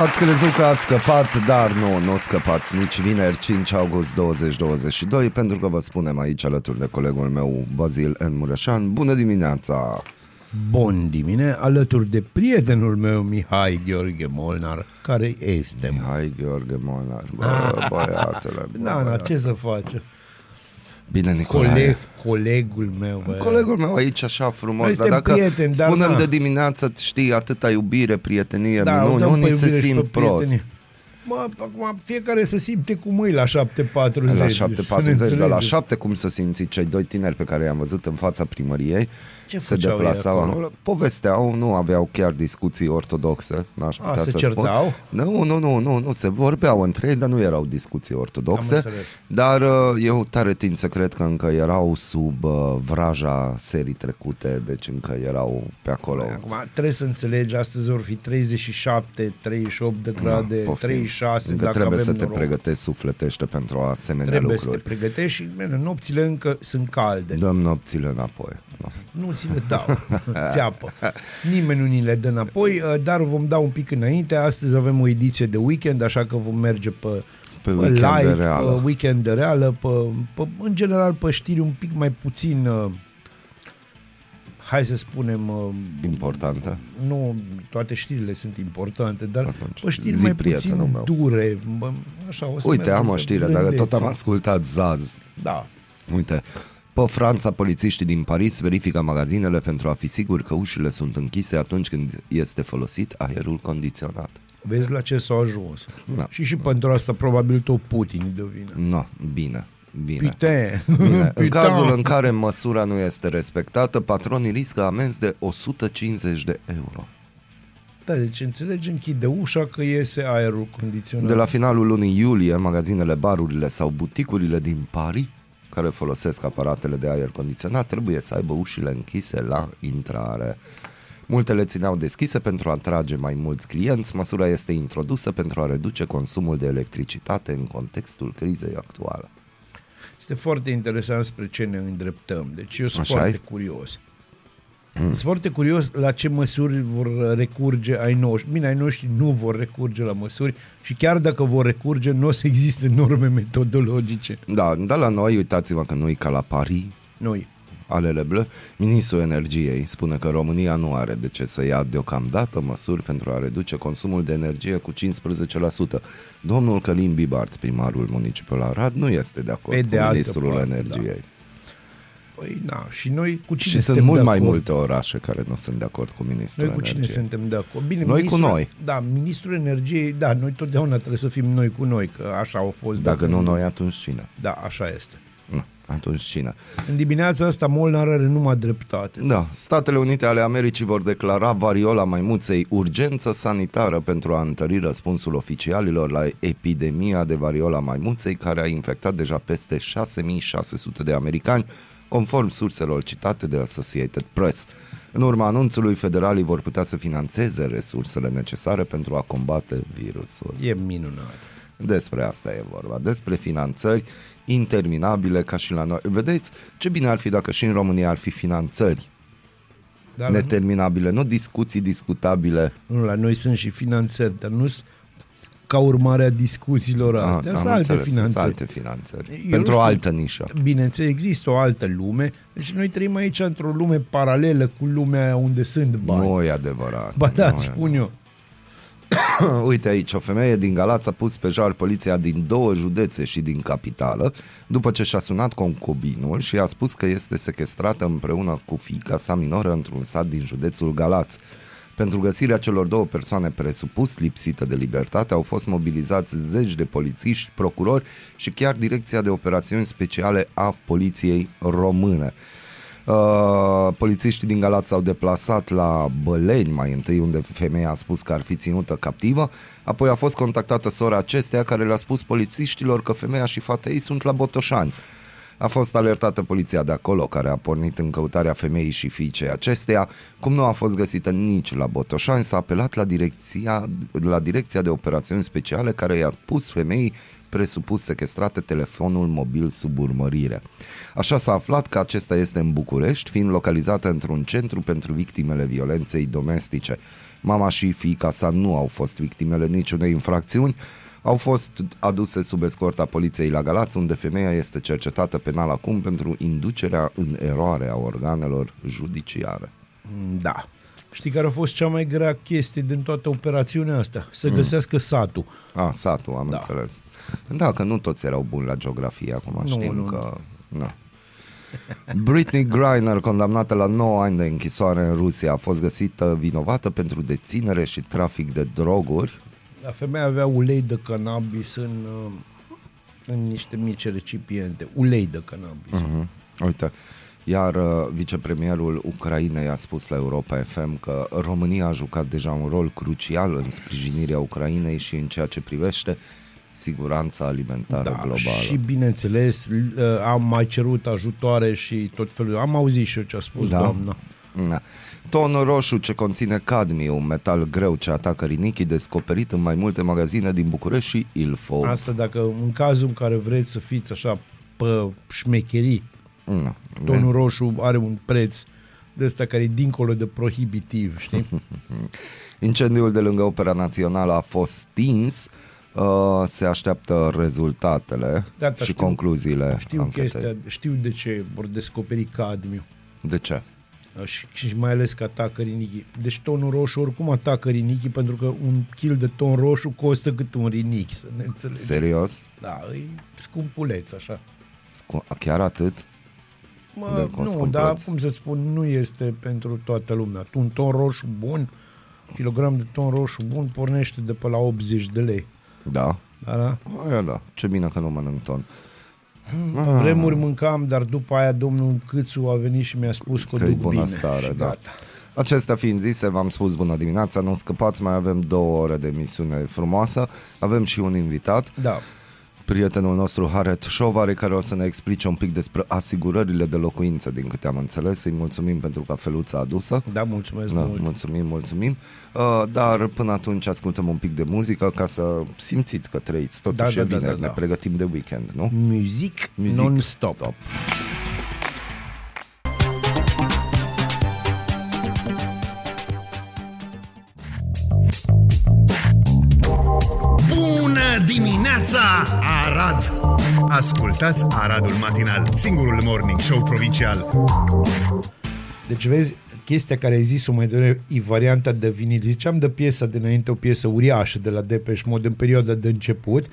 Ați crezut că ați scăpat, dar nu, nu ați scăpați nici vineri 5 august 2022 pentru că vă spunem aici alături de colegul meu Bazil N. Mureșan. Bună dimineața! Bun dimine, alături de prietenul meu Mihai Gheorghe Molnar, care este. Hai Gheorghe Molnar, bă, băiatele. bă, Da, na, băiatele. ce să face? Bine, Nicolae. Coleg, colegul meu, bă. Colegul meu aici așa frumos, Noi dar suntem dacă prieteni, dar spunem na. de dimineață, știi, atâta iubire, prietenie, da, nu, o dăm nu pe ni se iubire și simt pe prost. prietenie. Mă, acum fiecare să simte cum e la 7.40. La să ne 7.40, de la înțelegem. 7 cum să simți cei doi tineri pe care i-am văzut în fața primăriei Ce se făceau ei deplasau acolo? acolo. Povesteau, nu aveau chiar discuții ortodoxe, n-aș A, putea se să certau? spun. Nu, nu, nu, nu, nu, se vorbeau între ei, dar nu erau discuții ortodoxe. Am înțeles. Dar uh, eu tare tind să cred că încă erau sub uh, vraja serii trecute, deci încă erau pe acolo. Acum trebuie să înțelegi, astăzi vor fi 37, 38 de grade, Da, poftim. 36, Încă dacă trebuie avem să te noroc. pregătești sufletește pentru asemenea Trebuie lucruri. să te pregătești și bine, nopțile încă sunt calde. Dăm nopțile înapoi. Da. Nu ți le dau, țeapă. Nimeni nu ni le dă înapoi, uh, dar vom da un pic înainte. Astăzi avem o ediție de weekend, așa că vom merge pe, Pe weekend de reală. pe weekend de reală, pe, pe, în general pe știri un pic mai puțin, uh, hai să spunem, uh, Importantă. nu toate știrile sunt importante, dar Atunci, pe știri zi, mai prietenul puțin meu. dure. Bă, Așa, o să Uite, mergem am o pe știre, dacă tot blândețe. am ascultat Zaz. Da. Uite, pe Franța, polițiștii din Paris verifică magazinele pentru a fi siguri că ușile sunt închise atunci când este folosit aerul condiționat. Vezi la ce s-au ajuns. Da. Și și pentru asta probabil tot Putin îi dă vină. No, bine, bine. Putain. Bine, în Putain. cazul în care măsura nu este respectată, patronii riscă amenzi de 150 de euro. Da, deci înțelegi, închide ușa că iese aerul condiționat. De la finalul lunii iulie, magazinele, barurile sau buticurile din Paris care folosesc aparatele de aer condiționat trebuie să aibă ușile închise la intrare. Multe le țineau deschise pentru a atrage mai mulți clienți. Măsura este introdusă pentru a reduce consumul de electricitate în contextul crizei actuale. Este foarte interesant spre ce ne îndreptăm. Deci eu sunt Așa foarte e? curios. Mm. Sunt foarte curios la ce măsuri vor recurge ai noștri. Bine, ai noștri nu vor recurge la măsuri și chiar dacă vor recurge, nu o să existe norme metodologice. Da, dar la noi, uitați-vă că nu e ca la Paris, Noi. alele blă, ministrul energiei spune că România nu are de ce să ia deocamdată măsuri pentru a reduce consumul de energie cu 15%. Domnul Călin Bibarț, primarul municipiul Arad, nu este de acord Pe de cu altă ministrul parte, energiei. Păi, na, și noi cu cine Și sunt suntem mult de mai acord? multe orașe care nu sunt de acord cu ministrul Noi cu cine energiei. suntem de acord? Bine, Noi cu ministrul- noi. Da, ministrul energiei, da, noi totdeauna trebuie să fim noi cu noi, că așa au fost. Dacă nu noi, atunci cine? Da, așa este. Nu, atunci cine? În dimineața asta Molnar are numai dreptate. Da, Statele Unite ale Americii vor declara variola maimuței urgență sanitară pentru a întări răspunsul oficialilor la epidemia de variola maimuței care a infectat deja peste 6600 de americani, conform surselor citate de Associated Press. În urma anunțului, federalii vor putea să financeze resursele necesare pentru a combate virusul. E minunat. Despre asta e vorba, despre finanțări interminabile ca și la noi. Vedeți ce bine ar fi dacă și în România ar fi finanțări Da, la, neterminabile, nu discuții discutabile. nu, la noi sunt și finanțări, dar nu sunt ca urmare a discuțiilor astea, Ah, sunt am alte înțeles, sunt finanțări. alte finanțări. Eu nu Pentru o știu. altă nișă. Bineînțeles, există o altă lume, deci noi trăim aici într-o lume paralelă cu lumea aia unde sunt bani. Nu e adevărat. Ba da, nu e spun eu. Uite aici, o femeie din Galați a pus pe jar poliția din două județe și din capitală după ce și-a sunat concubinul și a spus că este sequestrată împreună cu fiica sa minoră într-un sat din județul Galați. Pentru găsirea celor două persoane presupus lipsite de libertate au fost mobilizați zeci de polițiști, procurori și chiar Direcția de Operațiuni Speciale a Poliției Române. Uh, polițiștii din Galați s-au deplasat la Băleni mai întâi, unde femeia a spus că ar fi ținută captivă. Apoi a fost contactată sora acesteia care le-a spus polițiștilor că femeia și fata ei sunt la Botoșani. A fost alertată poliția de acolo, care a pornit în căutarea femeii și fiicei acesteia. Cum nu a fost găsită nici la Botoșani, s-a apelat la direcția, la direcția de operațiuni speciale, care i-a spus femeii presupus sequestrate telefonul mobil sub urmărire. Așa s-a aflat că acesta este în București, fiind localizată într-un centru pentru victimele violenței domestice. Mama și fiica sa nu au fost victimele niciunei infracțiuni, au fost aduse sub escorta poliției la Galați, unde femeia este cercetată penal acum pentru inducerea în eroare a organelor judiciare. Da. Știi care a fost cea mai grea chestie din toată operațiunea asta? Să găsească satul. A, satul, am Da. înțeles. Da, că nu toți erau buni la geografie, acum Nu, știm nu, că... Na. Britney Griner, condamnată la 9 ani de închisoare în Rusia, a fost găsită vinovată pentru deținere și trafic de droguri. La femeia avea ulei de cannabis în, uh, în niște mici recipiente. Ulei de cannabis. Mhm. Uite, iar uh, vicepremierul Ucrainei a spus la Europa FM că România a jucat deja un rol crucial în sprijinirea Ucrainei și în ceea ce privește siguranța alimentară globală. Da, și bineînțeles l- uh, am mai cerut ajutoare și tot felul. Am auzit și eu ce a spus Da. doamna. Da. Ton roșu ce conține cadmiu, un metal greu ce atacă rinichii, descoperit în mai multe magazine din București și Ilfov. Asta dacă în cazul în care vreți să fiți așa pe șmecherii, Da. tonul roșu are un preț de ăsta care e dincolo de prohibitiv, știi? Incendiul de lângă Opera Națională a fost stins, uh, se așteaptă rezultatele Gata, și știu- concluziile Știu anchetei. chestia, știu de ce vor descoperi cadmiu. De ce? Și, și mai ales că atacă rinichii. Deci tonul roșu oricum atacă rinichii pentru că un kil de ton roșu costă cât un rinichi, să ne înțelegem. Serios? Da, e scumpuleț așa. Scu- chiar atât? De Mă, cum nu, scumpuleț? dar cum să spun, nu este pentru toată lumea. Tu un ton roșu bun, kilogram de ton roșu bun, pornește de pe la 80 de lei. Da. Da, da? Aia da, ce bine că nu mănânc ton. Ah. Vremuri mâncam, dar după aia domnul Câțu a venit și mi-a spus că o Că-i duc bună bine. stare, și da. gata. Acestea fiind zise, v-am spus bună dimineața, nu scăpați, mai avem două ore de emisiune frumoasă, avem și un invitat, Da. Prietenul nostru Haret Șovari, care o să ne explice un pic despre asigurările de locuință, din câte am înțeles, îi mulțumim pentru cafeluța adusă. Da, mulțumesc Da, mult. mulțumim, mulțumim. Uh, dar până atunci ascultăm un pic de muzică ca să simțiți că trăiți. Totuși Da, e da, da, bine, da, ne da. pregătim de weekend, nu? Muzic, Muzic non-stop. Top. Dimineața, Arad! Ascultați Aradul Matinal, singurul morning show provincial. Deci vezi, chestia care ai zis-o mai devreme e varianta de vinil. Ziceam de piesa de înainte, o piesă uriașă de la Depeche Mode în perioada de început.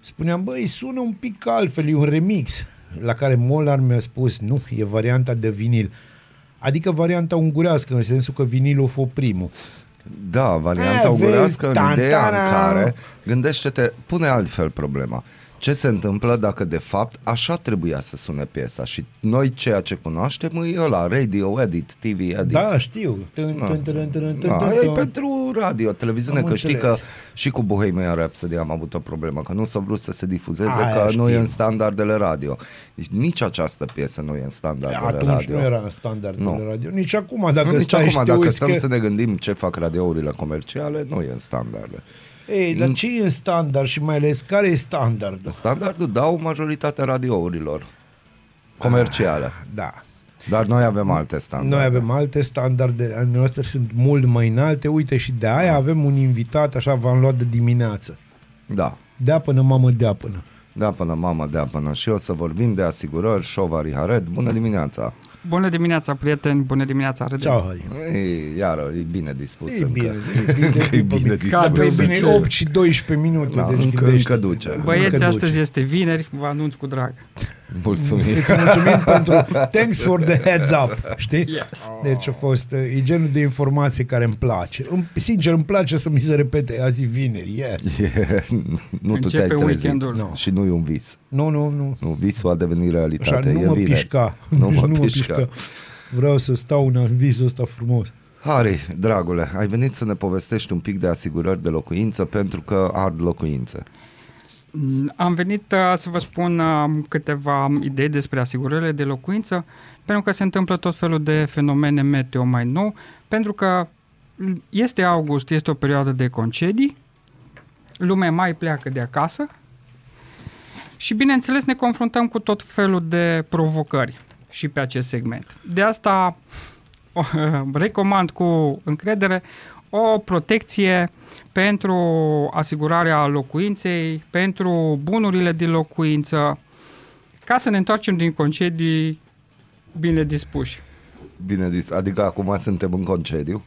Spuneam, băi, sună un pic altfel, e un remix. La care Molar mi-a spus, nu, e varianta de vinil. Adică varianta ungurească, în sensul că vinilul a fost primul. Da, varianta A, ungurească vezi, în ideea în tantana. care, gândește-te, pune altfel problema. Ce se întâmplă dacă de fapt așa trebuia să sune piesa și noi ceea ce cunoaștem e ăla, radio edit, TV edit. Da, știu. Tân, tân, tân, tân, tân, Da, tân, e tân. pentru radio, televiziune, Am că știi că înțeles. și cu Bohemian Rhapsody am avut o problemă, că nu s-a vrut să se difuzeze, Aia că nu e știu. în standardele radio. Deci nici această piesă nu e în standardele Atunci radio. nu era în standardele Nu. radio. Nici acum, dacă Nici stai acum, și te dacă uiți stăm că... să ne gândim ce fac radiourile comerciale, nu e în standarde. Ei, dar ce e în standard și mai ales care e standardul? Standardul dau majoritatea radiourilor comerciale. Da. Dar noi avem alte standarde. Noi avem alte standarde, ale noastre sunt mult mai înalte. Uite, și de aia avem un invitat, așa v-am luat de dimineață. Da. Dea până, mamă, dea până. Da până mamă, da până și o să vorbim de asigurări, Șovari Haret. Bună dimineața! Bună dimineața, prieteni! Bună dimineața, Arădel! Ceau, Hari. Ei, iară, e bine dispus E încă. bine, e bine, e bine dispus. Ca de Păi obicei. bine, 8 și 12 minute. Da, deci încă- gândește-te. încă duce. Încă Băieți, duce. astăzi este vineri, vă anunț cu drag. Mulțumim. Îți mulțumim pentru thanks for the heads up, știi? Yes. Deci a fost, e genul de informație care îmi place. Îmi, sincer, îmi place să mi se repete azi e vineri, yes. E, nu tu Începe te-ai trezit. weekendul. Nu. Și nu e un vis. Nu, nu, nu. Nu, visul a devenit Așa, realitate. nu e mă vineri. pișca. Nu Deci mă nu mă pișca. pișca. Vreau să stau în visul ăsta frumos. Harry, dragule, ai venit să ne povestești un pic de asigurări de locuință pentru că ard locuințe. Mm, Am venit uh, să vă spun uh, câteva idei despre asigurările de locuință, pentru că se întâmplă tot felul de fenomene meteo mai nou, pentru că mm, este august, este o perioadă de concedii, lumea mai pleacă de acasă și, bineînțeles, ne confruntăm cu tot felul de provocări și pe acest segment. De asta o, recomand cu încredere o protecție pentru asigurarea locuinței, pentru bunurile din locuință, ca să ne întoarcem din concedii bine dispuși. Bine zis, adică acum suntem în concediu.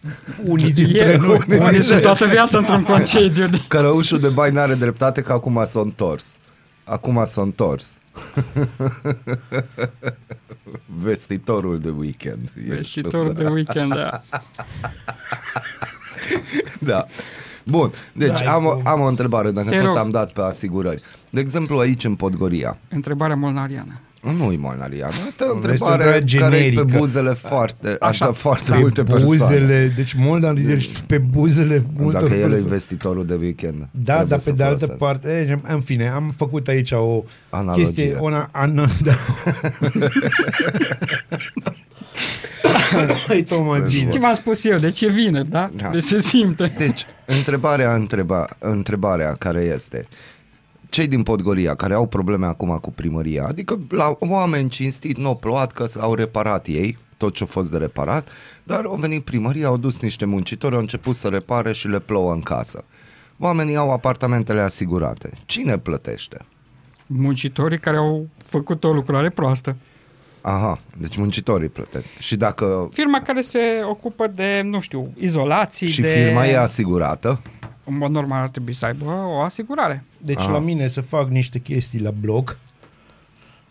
Unii dintre E, noi. unii sunt toată viața într-un concediu. De... Cărăușul de bai n-are dreptate că acum s-a întors. Acum s-a întors. Vestitorul de weekend. ești. Vestitorul de weekend, da. Da. Bun, deci Dai am, o, cum. am o întrebare, dacă Te tot rog. am dat pe asigurări. De exemplu, aici în Podgoria, Întrebarea molnariană. Nu e molnarian, asta e o Este o întrebare întrebare care e pe generică. buzele foarte, așa, Așa, foarte da. multe pe persoane. buzele, deci Moldan ești pe buzele multor Dacă el e persoane. vestitorul de weekend. Da, trebuie dar să pe de altă folosească. parte, e, în fine, am făcut aici o Analogie. chestie, o ana, ana, da. e tot mai bine. Ce v-am spus eu? De ce vineri, da? Da. De se simte. Deci, întrebarea, întreba, întrebarea care este, cei din Podgoria care au probleme acum cu primăria, adică la oameni cinstit, nu au plouat că au reparat ei, tot ce a fost de reparat, dar au venit primăria, au dus niște muncitori, au început să repare și le plouă în casă. Oamenii au apartamentele asigurate. Cine plătește? Muncitorii care au făcut o lucrare proastă. Aha, deci muncitorii plătesc. Și dacă Firma care se ocupă de, nu știu, izolații, și de... firma e asigurată, În mod normal ar trebui să aibă o asigurare. Deci Aha. la mine să fac niște chestii la blog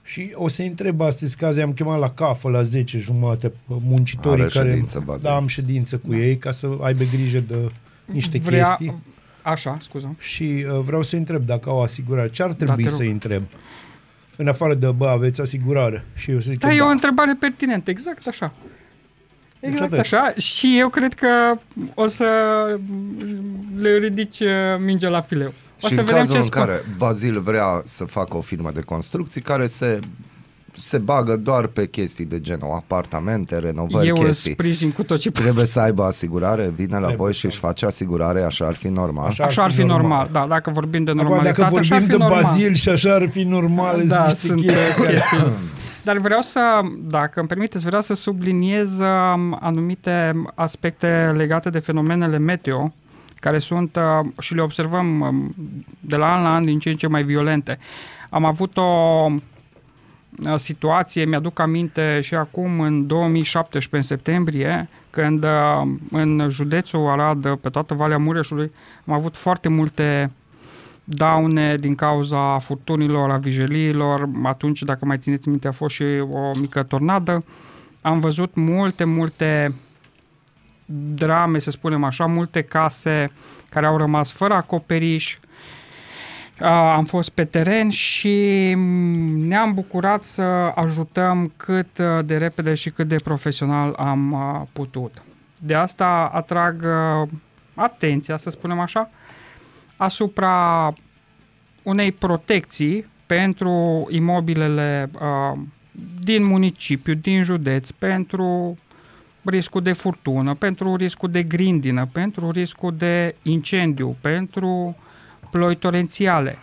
și o să întreb astăzi, că azi am chemat la cafă la 10 jumate pe muncitorii Are care... ședință, Bazil. da, am ședință cu ei ca să aibă grijă de niște Vrea... chestii. Așa, scuză. Și uh, vreau să întreb dacă au asigurare. Ce ar trebui Da, te să rog. întreb? În afară de, bă, aveți asigurare? Și eu să zic Da, că e o întrebare pertinentă, exact așa. Exact atât. așa și eu cred că o să le ridici uh, mingea la fileu. O și să în vedem cazul ce în spun. care Bazil vrea să facă o firmă de construcții care se, se bagă doar pe chestii de genul apartamente, renovări, Eu îl chestii. sprijin cu tot ce pot. Trebuie să aibă asigurare, vine la Trebuie voi să și își face asigurare, așa ar fi normal. Așa Așa ar fi normal. Da, dacă vorbim de Acum, normalitate, dacă așa ar vorbim fi de normal. Bazil și așa ar fi normal, Da, niște sunt chestii uh, care- chestii. Dar vreau să, dacă îmi permiteți, vreau să subliniez um, anumite aspecte legate de fenomenele meteo, care sunt uh, și le observăm um, de la an la an din ce în ce mai violente. Am avut o uh, situație, mi-aduc aminte și acum în 2017, în septembrie, când uh, în județul Arad, pe toată Valea Mureșului, am avut foarte multe daune din cauza furtunilor, a vijeliilor. Atunci, dacă mai țineți minte, a fost și o mică tornadă. Am văzut multe, multe drame, să spunem așa, multe case care au rămas fără acoperiș. Uh, Am fost pe teren și mm, ne-am bucurat să ajutăm cât uh, de repede și cât de profesional am uh, putut. De asta atrag uh, atenția, să spunem așa, asupra unei protecții pentru imobilele uh, din municipiu, din județ, pentru riscul de furtună, pentru riscul de grindină, pentru riscul de incendiu, pentru ploi torențiale.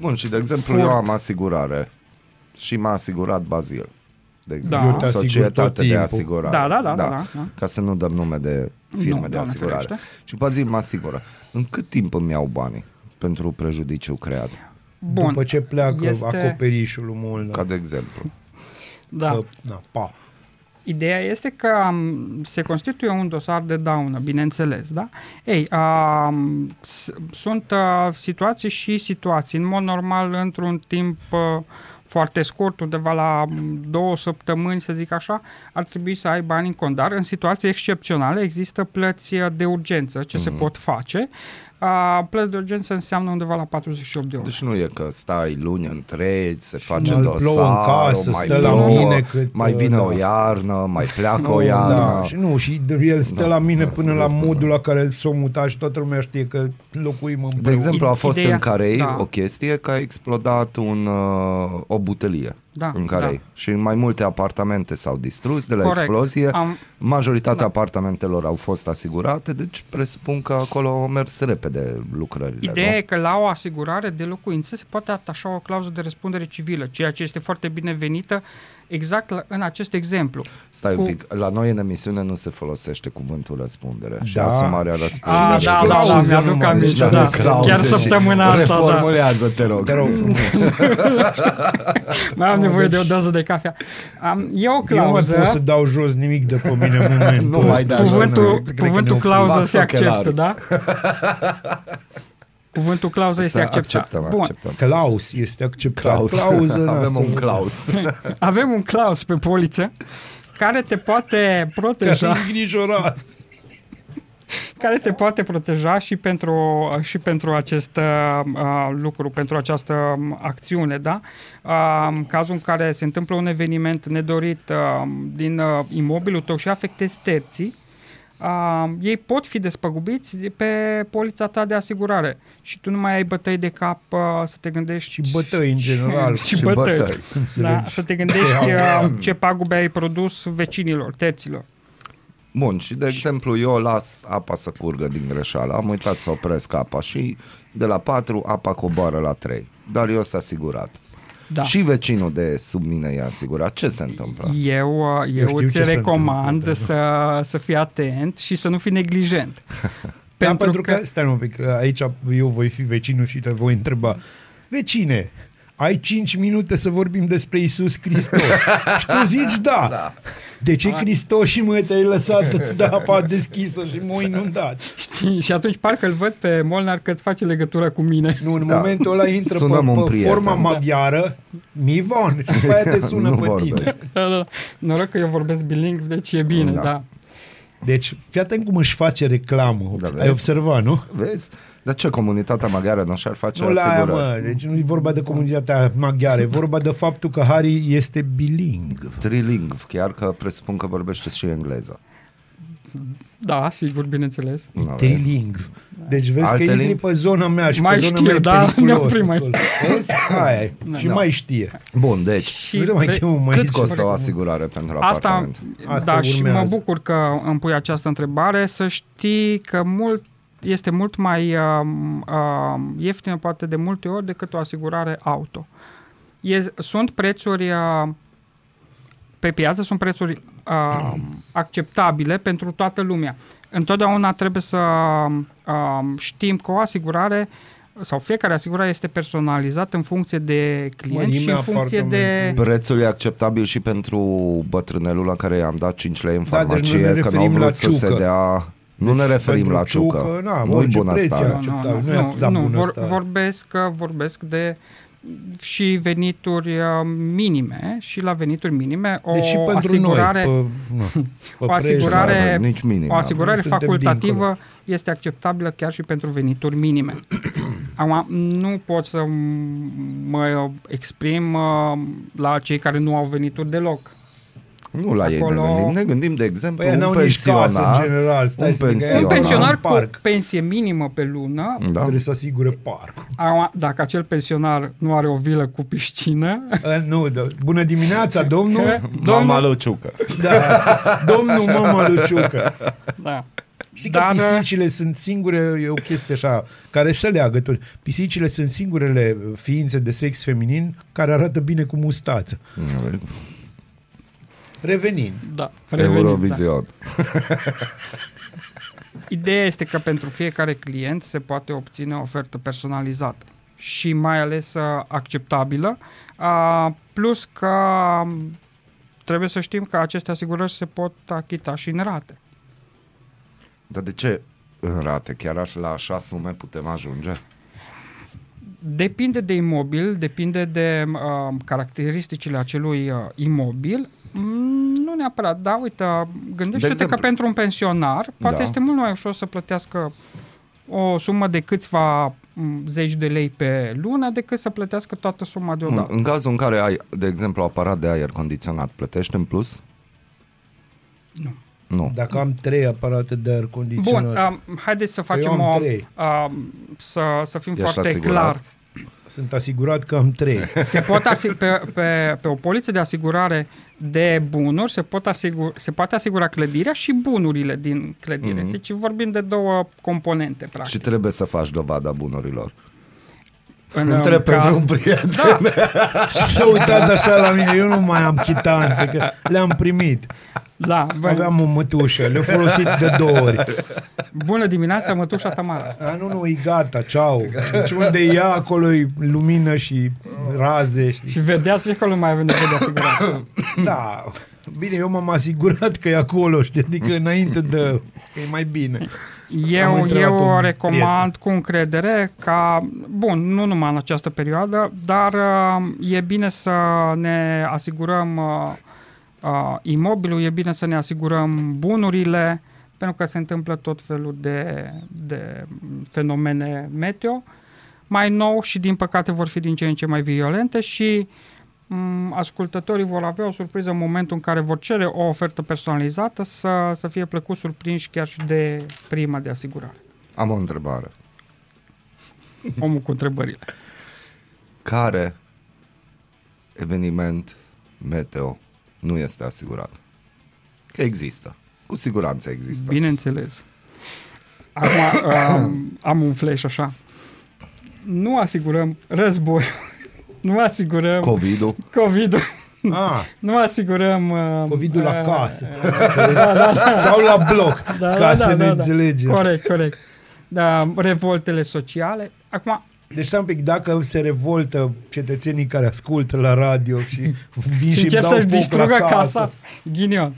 Bun, și de exemplu Furt. eu am asigurare și m-a asigurat Bazil. De Da. exemplu, Eu te asigur societate tot de timpul. asigurare. Da, da, da, da, da, da. Ca să nu dăm nume de firme Nu, de Doamne asigurare. ferește. Și Bazil mă asigură. În cât timp îmi iau banii pentru prejudiciu creat? Bun, După ce pleacă Este- acoperișul lui Molnar. Ca de exemplu. da. Că, na, pa. Ideea este că um, se constituie un dosar de daună, bineînțeles, da? Ei, um, s- sunt uh, situații și situații. În mod normal, într-un timp uh, foarte scurt, undeva la um, două săptămâni, să zic așa, ar trebui să ai bani în cont. Dar în situații excepționale există plăți uh, de urgență, ce se pot face. Uh, plăți de urgență înseamnă undeva la 48 de ore. Deci nu e că stai luni întregi, se face mai dosar, plouă în casă, mai stă la plouă, mine cât, mai uh, vine da. o iarnă, mai pleacă o Nu, iarnă. Da, și nu, și de- el stă Da, la mine da, până da, la da. modul la care s-o mutat și toată lumea știe că locuim împreună. De exemplu, a fost Ideea- în Carei da. o chestie că a explodat un, uh, o butelie Da, în Carei da. și mai multe apartamente s-au distrus de la Corect. explozie. Am- Majoritatea Da. apartamentelor au fost asigurate, deci presupun că acolo au mers repede lucrările. Ideea nu? e că la o asigurare de locuință se poate atașa o clauză de răspundere civilă, ceea ce este foarte binevenită exact la, în acest exemplu. Stai cu- un pic, la noi în emisiune nu se folosește cuvântul răspundere și Da. asumarea răspunderii. A, da, da, da, clauze mi-aduc numai, aminte, deci da, aveți clauze chiar și săptămâna asta, da. Reformulează-te, rog. Te rog frumos. Mai am Nu, nevoie deci- de o doză de cafea. Am, e o Eu nu mai clauză, pot să dau jos nimic de pe mine în momentul Nu mai ăsta. dai jos cuvântul, nimic. Cred că cuvântul ne-au clauză Max se acceptă, ochelari. da? Cuvântul clauză este Să acceptat. acceptăm, Bun, acceptăm. Klaus este acceptat. Klaus. Clauză, na, Avem să un vedem. Klaus. avem un clauz pe poliță care te poate Ca proteja. să îngrijorat. care te poate proteja și pentru, și pentru acest uh, uh, lucru, pentru această um, acțiune, da? Uh, în cazul în care se întâmplă un eveniment nedorit uh, din uh, imobilul tău și afectezi terții, uh, ei pot fi despăgubiți pe polița ta de asigurare și tu nu mai ai bătăi de cap uh, să te gândești Și bătăi în general. și, Și bătăi. bătăi. Da, să te gândești uh, ce pagube ai produs vecinilor, terților. Bun, și de exemplu eu las apa să curgă din greșeală. Am uitat să opresc apa și de la 4 apa coboară la 3. Dar eu sunt asigurat. Da. Și vecinul de sub mine e asigurat. Ce se întâmplă? Eu, uh, eu, știu îți ce se recomand întâmplă, să, să fii atent și să nu fii neglijent. Da, pentru că, stai un pic, că aici eu voi fi vecinul și te voi întreba. Vecine, ai 5 minute să vorbim despre Isus Hristos. și tu zici da. da. De ce Hristos și mă te-ai lăsat de apa deschisă și m-ai inundat? Știi, și atunci parcă îl văd pe Molnar că îți face legătura cu mine. Nu, în Da. momentul ăla intră Sunăm un pe, pe prieten. forma maghiară, Mivon, și după aia te sună Nu pe vorbesc. tine. Da, da. Noroc că eu vorbesc bilingv, deci e bine, da. Da. da. Deci, fii atent cum își face reclamă. Da, Ai vezi? observat, nu? Vezi? De ce comunitatea maghiară nu și-ar face Nu la aia, asigurări? mă. Deci nu e vorba de comunitatea maghiară, e vorba de faptul că Harry este bilingv. Trilingv, chiar că presupun că vorbește și engleză. Da, sigur, bineînțeles. Nu vezi? Trilingv. Deci vezi Alte că intri limbi? pe zona mea și Mai pe zona știu, mea e da, periculos ne oprim acolo. Vezi? Aia e. Da. Și Da. mai știe. Bun, deci, Și Nu te mai vrei- chemă mai cât aici. costă o asigurare pentru Asta, apartament? Asta da, și mă urmează. bucur că îmi pui această întrebare, să știi că mult este mult mai uh, uh, ieftină poate de multe ori decât o asigurare auto. E, sunt prețuri uh, pe piață, sunt prețuri uh, acceptabile pentru toată lumea. Întotdeauna trebuie să uh, știm că o asigurare sau fiecare asigurare este personalizată în funcție de client și Mărimea în funcție de... apartamentului. Prețul e acceptabil și pentru bătrânelul la care i-am dat 5 lei în Da, deci farmacie, nu ne că n-au referim vrut la să se ciucă. dea... Nu ne referim pentru la ciucă. ciucă, na, Nu-i orice bună preț e stare. acceptabil. nu e atât de nu, bună vor, stare. vorbesc, vorbesc de și venituri uh, minime și la venituri minime o Deci și pentru asigurare, noi. Pe, nu, pe o preț, asigurare, da, nici minim, o asigurare Suntem facultativă dincolo. este acceptabilă chiar și pentru venituri minime. Acum, nu pot să m- mă exprim uh, la cei care nu au venituri deloc. Nu la ei ne Acolo- gândim. Ne gândim, de exemplu, Păi un n-au nici casă în pensionar. general. Stai un să zic că pensionar. Un ea pensionar în cu parc. pensie minimă pe lună, Da? Trebuie să asigure parcul. acum, dacă acel pensionar nu are o vilă cu piscină, Uh, nu, da. Bună dimineața, domnul. Mama Luciucă. Da, domnul Mama Luciucă. da. Știi că Dar- pisicile sunt singure, e o chestie așa, care se leagă tot. Pisicile sunt singurele ființe de sex feminin care arată bine cu mustață. Revenind. Da, revenind, da. Eurovision. Ideea este că pentru fiecare client se poate obține o ofertă personalizată și mai ales uh, acceptabilă, uh, plus că um, trebuie să știm că aceste asigurări se pot achita și în rate. Dar de ce în rate? Chiar aș- la așa sume putem ajunge? Depinde de imobil, depinde de uh, caracteristicile acelui uh, imobil. Mm, nu neapărat, da, uite, gândește-te exemplu. că pentru un pensionar poate Da. este mult mai ușor să plătească o sumă de câțiva m, zeci de lei pe lună decât să plătească toată suma În, deodată. în cazul în care ai, de exemplu, aparat de aer condiționat, plătești în plus? Nu. Nu. Dacă am trei aparate de aer Bun, condiționat, um, haideți să Păi eu facem am o... trei. Um, să, să fim Ești foarte asigurat? clar. Sunt asigurat că am trei. Se pot asig- pe, pe, pe o poliță de asigurare de bunuri se, pot asigur, se poate asigura clădirea și bunurile din clădire. Mhm. Deci vorbim de două componente, Și practic. trebuie să faci dovada bunurilor. În, Întreb ca- pentru un prieten. Da, și s-a uitat așa la mine, eu nu mai am chitanțe, că le-am primit. Da. Bă, Aveam o mătușă, le-am folosit de două ori. Bună dimineața, mătușa Tamara. A, nu, nu, e gata, ceau. Deci unde e ea, acolo e lumină și raze. Știi? Și vedeați și acolo mai avem nevoie de asigurare. Da, bine, eu m-am asigurat că e acolo, știi, adică înainte de... că e mai bine. Am Eu, întrebat eu un recomand cu încredere ca, bun, nu numai în această perioadă, dar uh, e bine să ne asigurăm uh, uh, imobilul, e bine să ne asigurăm bunurile, pentru că se întâmplă tot felul de, de fenomene meteo mai nou și din păcate vor fi din ce în ce mai violente și m, ascultătorii vor avea o surpriză în momentul în care vor cere o ofertă personalizată să, să fie plăcut surprinși chiar și de prima de asigurare. Am o întrebare. Omul cu întrebările. Care eveniment meteo nu este asigurat? Că există. Cu siguranță există. Bineînțeles. Acum um, am un flash așa. Nu asigurăm război, nu asigurăm COVID-ul. COVID-ul, Ah, nu asigurăm... Uh, COVID-ul la uh, casă. Da, da, da. Sau la bloc, Da, ca da, să da, ne da, da. înțelegem. Corect, corect. Da, revoltele sociale. Acum, Deci stai un pic, dacă se revoltă cetățenii care ascultă la radio și vin și și, încep dau să-și foc la distrugă casă. casa, ghinion.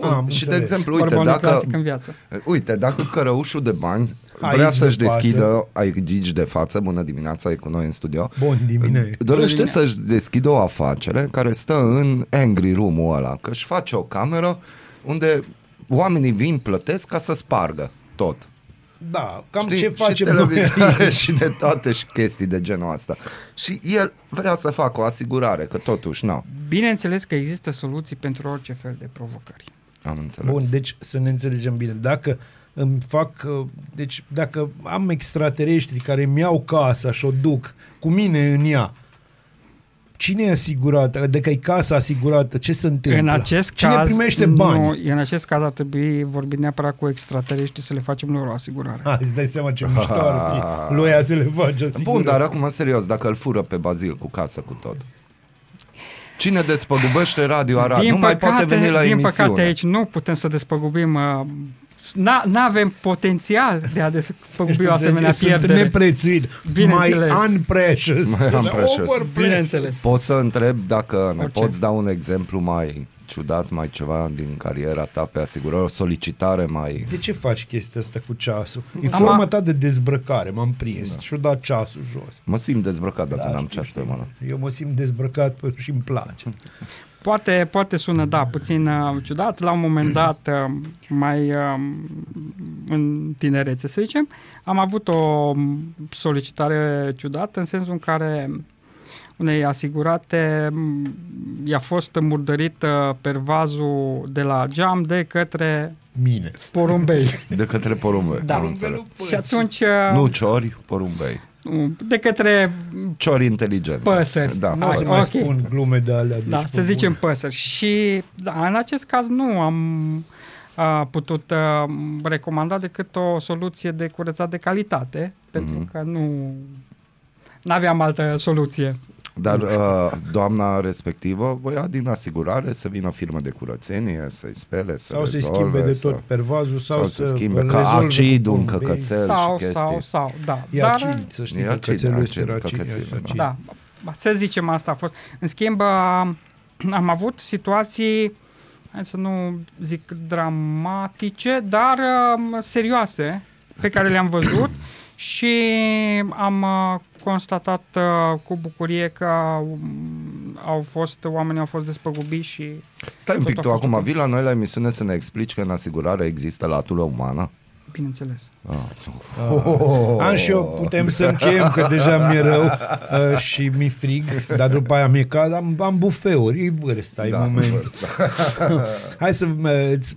Am Bun, și de înțeles. exemplu, uite, Vorba unui dacă, clasic în viață. uite, dacă cărăușul de bani Aici vrea de să-și față. deschidă aici de față, bună dimineața, e cu noi în studio, Bun dimineața. dorește dimineața. să-și deschidă o afacere care stă în angry room-ul ăla, că își face o cameră unde oamenii vin, plătesc ca să spargă tot. Da, cam Știi? ce și facem noi televizoare aici? și de toate și chestii de genul ăsta. Și el vrea să facă o asigurare, că totuși, nu, Bineînțeles că există soluții pentru orice fel de provocări. am înțeles. Bun, deci să ne înțelegem bine. Dacă îmi fac, uh, deci dacă am extraterestri care îmi iau casa și o duc cu mine în ea, cine e asigurat? Adică e casa asigurată? Ce se întâmplă? În acest cine caz, primește bani? Nu, în acest caz ar trebui vorbit neapărat cu extraterestri să le facem lor o asigurare. Hai, îți dai seama ce mișto ar fi lui ea să le face asigurări. Bun, dar acum serios, dacă îl fură pe Bazil cu casă cu tot. Cine despăgubește Radio Arad? nu mai poate veni la din emisiune. păcate aici nu putem să despăgubim uh, nu avem potențial de a despăgubi o asemenea Sunt pierdere. neprețuit. Bineînțeles. Mai unprecious. Mai unprecious. Overprecious. Bineînțeles. Poți să întreb dacă ne Orice. poți da un exemplu mai ciudat, mai ceva din cariera ta pe asigurări, o solicitare mai... De ce faci chestia asta cu ceasul? E Am- forma ta de dezbrăcare, m-am prins da. și-o dat ceasul jos. Mă simt dezbrăcat dacă Da, n-am știu, ceas pe știu. mână. Eu mă simt dezbrăcat pe- și îmi place. Poate, poate sună, da, puțin uh, ciudat. La un moment dat, uh, mai uh, în tinerețe, să zicem, am avut o solicitare ciudată în sensul în care unei asigurate m, i-a fost murdărit uh, pervazul de la geam de către Mine. porumbei. De către porumbe. Da. am înțeles. Și atunci, uh, Nu ciori, porumbei. De către Ciori inteligent. Păsări. Da, Nu o să Ah, mai ok. spun glume de alea. Da, deci să zicem păsări. Și da, în acest caz nu am a, putut a, recomanda decât o soluție de curățat de calitate, pentru Mhm. că nu aveam altă soluție. Dar uh, doamna respectivă voia din asigurare să vină o firmă de curățenie, să-i spele, să Sau să-i rezolve, schimbe de să... tot pervazul sau, sau să să schimbe îl ca rezolve acidul cu în pompei. căcățel. Sau, și chestii. sau, sau, da. E Dar, acid, să știi E că acid, cățelul acid, este acid, căcățile, este acid. da. da, ba, să zicem asta a fost. În schimb, a, am avut situații, hai să nu zic dramatice, dar uh, serioase pe care le-am văzut și am uh, constatat uh, cu bucurie că um, au fost, oamenii au fost despăgubiți și Stai un tot pic, a tu fost acum ok. vii la noi la emisiune să ne explici că în asigurare există latura umană? bineînțeles. Oh. Am și eu, putem să încheiem, că deja mi-e rău uh, și mi frig, dar după aia mi-e cald, am, am bufeuri, e vârsta, e Da, moment. vârsta. Hai să, uh, îți,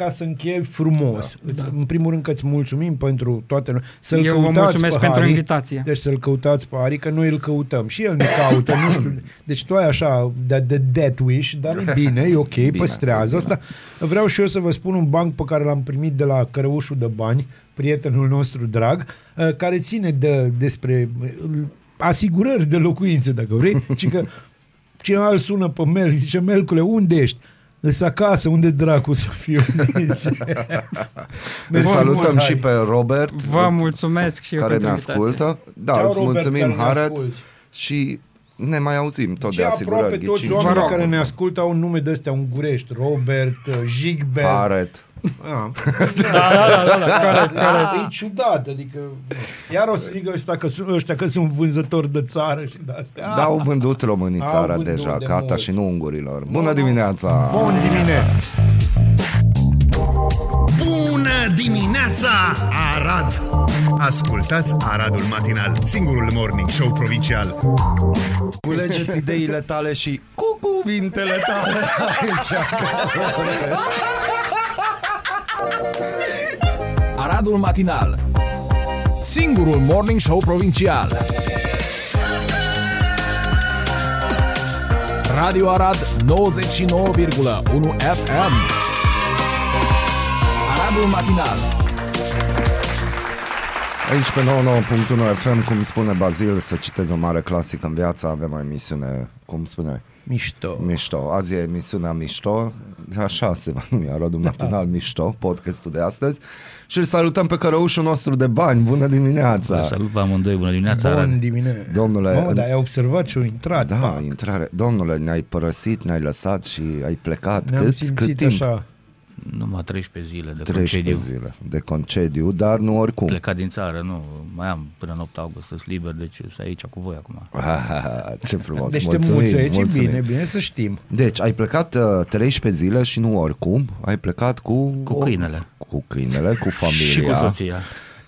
ca să închei frumos. Da. În primul rând că îți mulțumim pentru toate. Să-l Eu vă căutați mulțumesc pe pentru Harry. invitație. Deci să-l căutați pe Ari, că noi îl căutăm. Și el ne caută, nu știu. Deci tu ai așa de, de death wish, dar e bine, e ok, bine, păstrează asta. Vreau și eu să vă spun un banc pe care l-am primit de la Cărăușul de Bani, prietenul nostru drag, uh, care ține de, despre uh, asigurări de locuințe, dacă vrei, și că cineva îl sună pe mail, zice, Melcule, unde ești? Îs acasă, unde dracu să fiu? Zice. Îl Mersi salutăm mult, și Harry. pe Robert, Vă mulțumesc și eu care ne pentru invitație. ascultă. Da, Ceau, îți Robert, mulțumim, care ne Haret, asculti. și ne mai auzim tot Ce de aproape asigurări. toți ghicim. oamenii Vă rog. care ne ascultă au un nume de astea ungurești. Robert, uh, Jigbert. Haret. Ah. Da, da, da, da, da, corect, corect. E ciudat, adică iar o să zică ăștia că, sunt, ăștia că sunt vânzători de țară și de astea. Da, au vândut românii Au țara vândut deja, de gata, mult. și nu ungurilor. Nu, Bună nu. dimineața! Bun dimineața! Bună dimineața, Arad! Ascultați Aradul Matinal, singurul morning show provincial. Culegeți ideile tale și cu cuvintele tale aici. Aradul Matinal Singurul Morning Show Provincial Radio Arad 99,1 FM Aradul Matinal Aici pe 99.1 FM, cum spune Bazil, să citez o mare clasică în viață, avem o emisiune, cum spune, Mișto. mișto. Azi e emisiunea mișto, așa se va numi, Aradul Matinal Mișto, podcastul de astăzi. Și îl salutăm pe cărăușul nostru de bani. Bună dimineața! Vă salut pe amândoi, bună dimineața Arad. Bun dimineața. Domnule, Mamă, în- dar ai observat ce-o intrat. Da, pa. intrare. Domnule, ne-ai părăsit, ne-ai lăsat și ai plecat. Ne-am cât, simțit cât timp? așa. Numai 13 zile de 13 concediu. zile de concediu, dar nu oricum. Plecat din țară, nu, mai am până în 8 august, sunt liber, deci sunt aici cu voi acum. Ah, ce frumos, Deci te mulțumim, mulțești, e mulțumim. bine, bine să știm. Deci, ai plecat uh, 13 zile și nu oricum, ai plecat cu... Cu câinele. Cu câinele, cu familia. Și cu soția,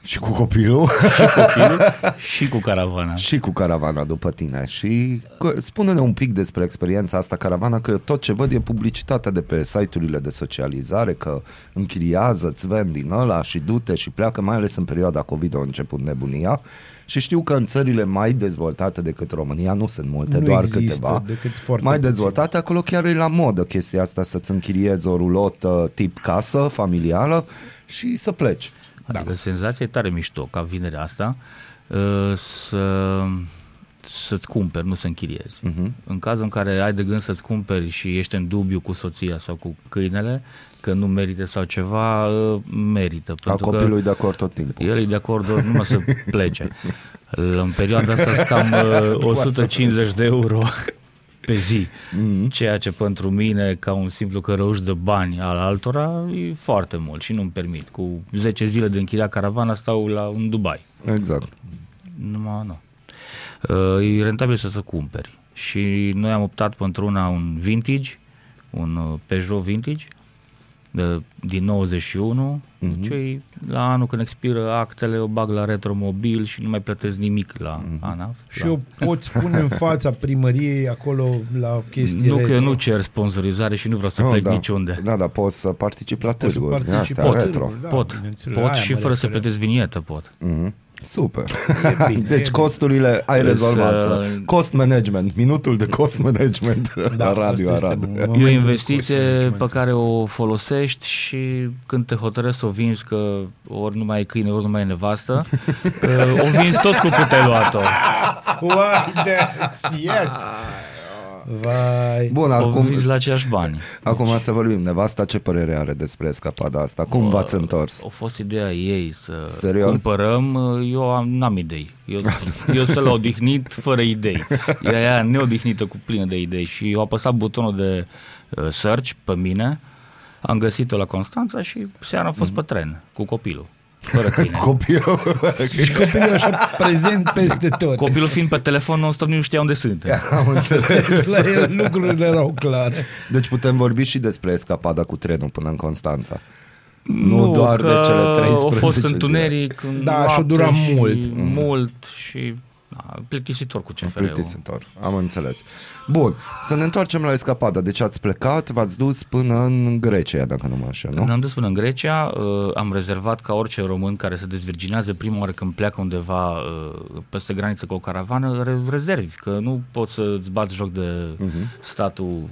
Și cu copilul. și copilul și cu caravana. și cu caravana după tine. Și că- spune-ne un pic despre experiența asta caravana, că tot ce văd e publicitatea de pe site-urile de socializare, că închiriază, îți vând din ăla și du-te și pleacă, mai ales în perioada COVID a început nebunia. Și știu că în țările mai dezvoltate decât România, nu sunt multe, Nu doar există câteva, decât foarte mai puțin. dezvoltate, acolo chiar e la modă chestia asta să-ți închiriezi o rulotă tip casă, familială și să pleci. Adică senzația e tare mișto ca vinerea asta uh, să, să-ți cumperi, nu să închiriezi. Uh-huh. În cazul în care ai de gând să-ți cumperi și ești în dubiu cu soția sau cu câinele, că nu merită sau ceva, uh, merită. A pentru că- copilul e de acord tot timpul. El e de acord doar numai să plece. În perioada asta sunt cam uh, 150 de euro pe zi, Mhm. ceea ce pentru mine, ca un simplu cărăuș de bani al altora, e foarte mult și nu-mi permit. Cu 10 zile de închiria caravana stau la un Dubai. Exact. Numai nu. Uh, E rentabil să se cumperi. Și noi am optat pentru una un vintage, un uh, Peugeot vintage, de, din 91, Mhm. uh-huh. deci la anul când expiră actele, o bag la retromobil și nu mai plătesc nimic la Mhm. uh-huh. ANAF. Și la... eu pot spune în fața primăriei acolo la chestii Nu că retro. eu nu cer sponsorizare și nu vreau să Oh, plec da. niciunde. Da, da, poți să participi la Poți să târguri din participi astea, la retro. târguri, da, pot, bineînțeles. pot Aia și mă fără să refer. plătesc vinietă pot. Mhm. Super. E bine, deci e costurile ai Însă- rezolvat. Cost management, minutul de cost management Da, la Radio asta este Arad. momentul E o de investiție cost management. pe care o folosești și când te hotărăști să o vinzi că ori nu mai ai câine, ori nu mai ai nevastă, uh, o vinzi tot cu cât ai luat-o. Uai, de, yes! Vai. Bun, Acum... acum, la aceiași bani. acum să vorbim. Nevasta ce părere are despre escapada asta? Cum v-ați întors? A fost ideea ei să Serios? cumpărăm, eu am, n-am idei. Eu, eu să l-au odihnit fără idei. Ea aia neodihnită cu plină de idei și eu apăsat butonul de uh, search pe mine, am găsit-o la Constanța și seara am fost Mhm. pe tren cu copilul, fără câine. Copilul. Și copilul așa prezent peste tot. Copilul fiind pe telefon non-stop nu știa unde sunt. Am înțeles. Deci la el lucrurile erau clare. Deci putem vorbi și despre escapada cu trenul până în Constanța. Nu doar de cele 13 A fost zile. întuneric, în Da, și-a noapte durat și mult. Mult și da, plictisitor cu CFR-ul. Plictisitor, am înțeles. Bun, să ne întoarcem la escapada. Deci ați plecat, v-ați dus până în Grecia, dacă nu mă înșel, nu? Ne-am dus până în Grecia, uh, am rezervat ca orice român care se dezvirginează prima oară când pleacă undeva uh, peste graniță cu o caravană, re- rezervi, că nu poți să-ți bați joc de uh-huh. statul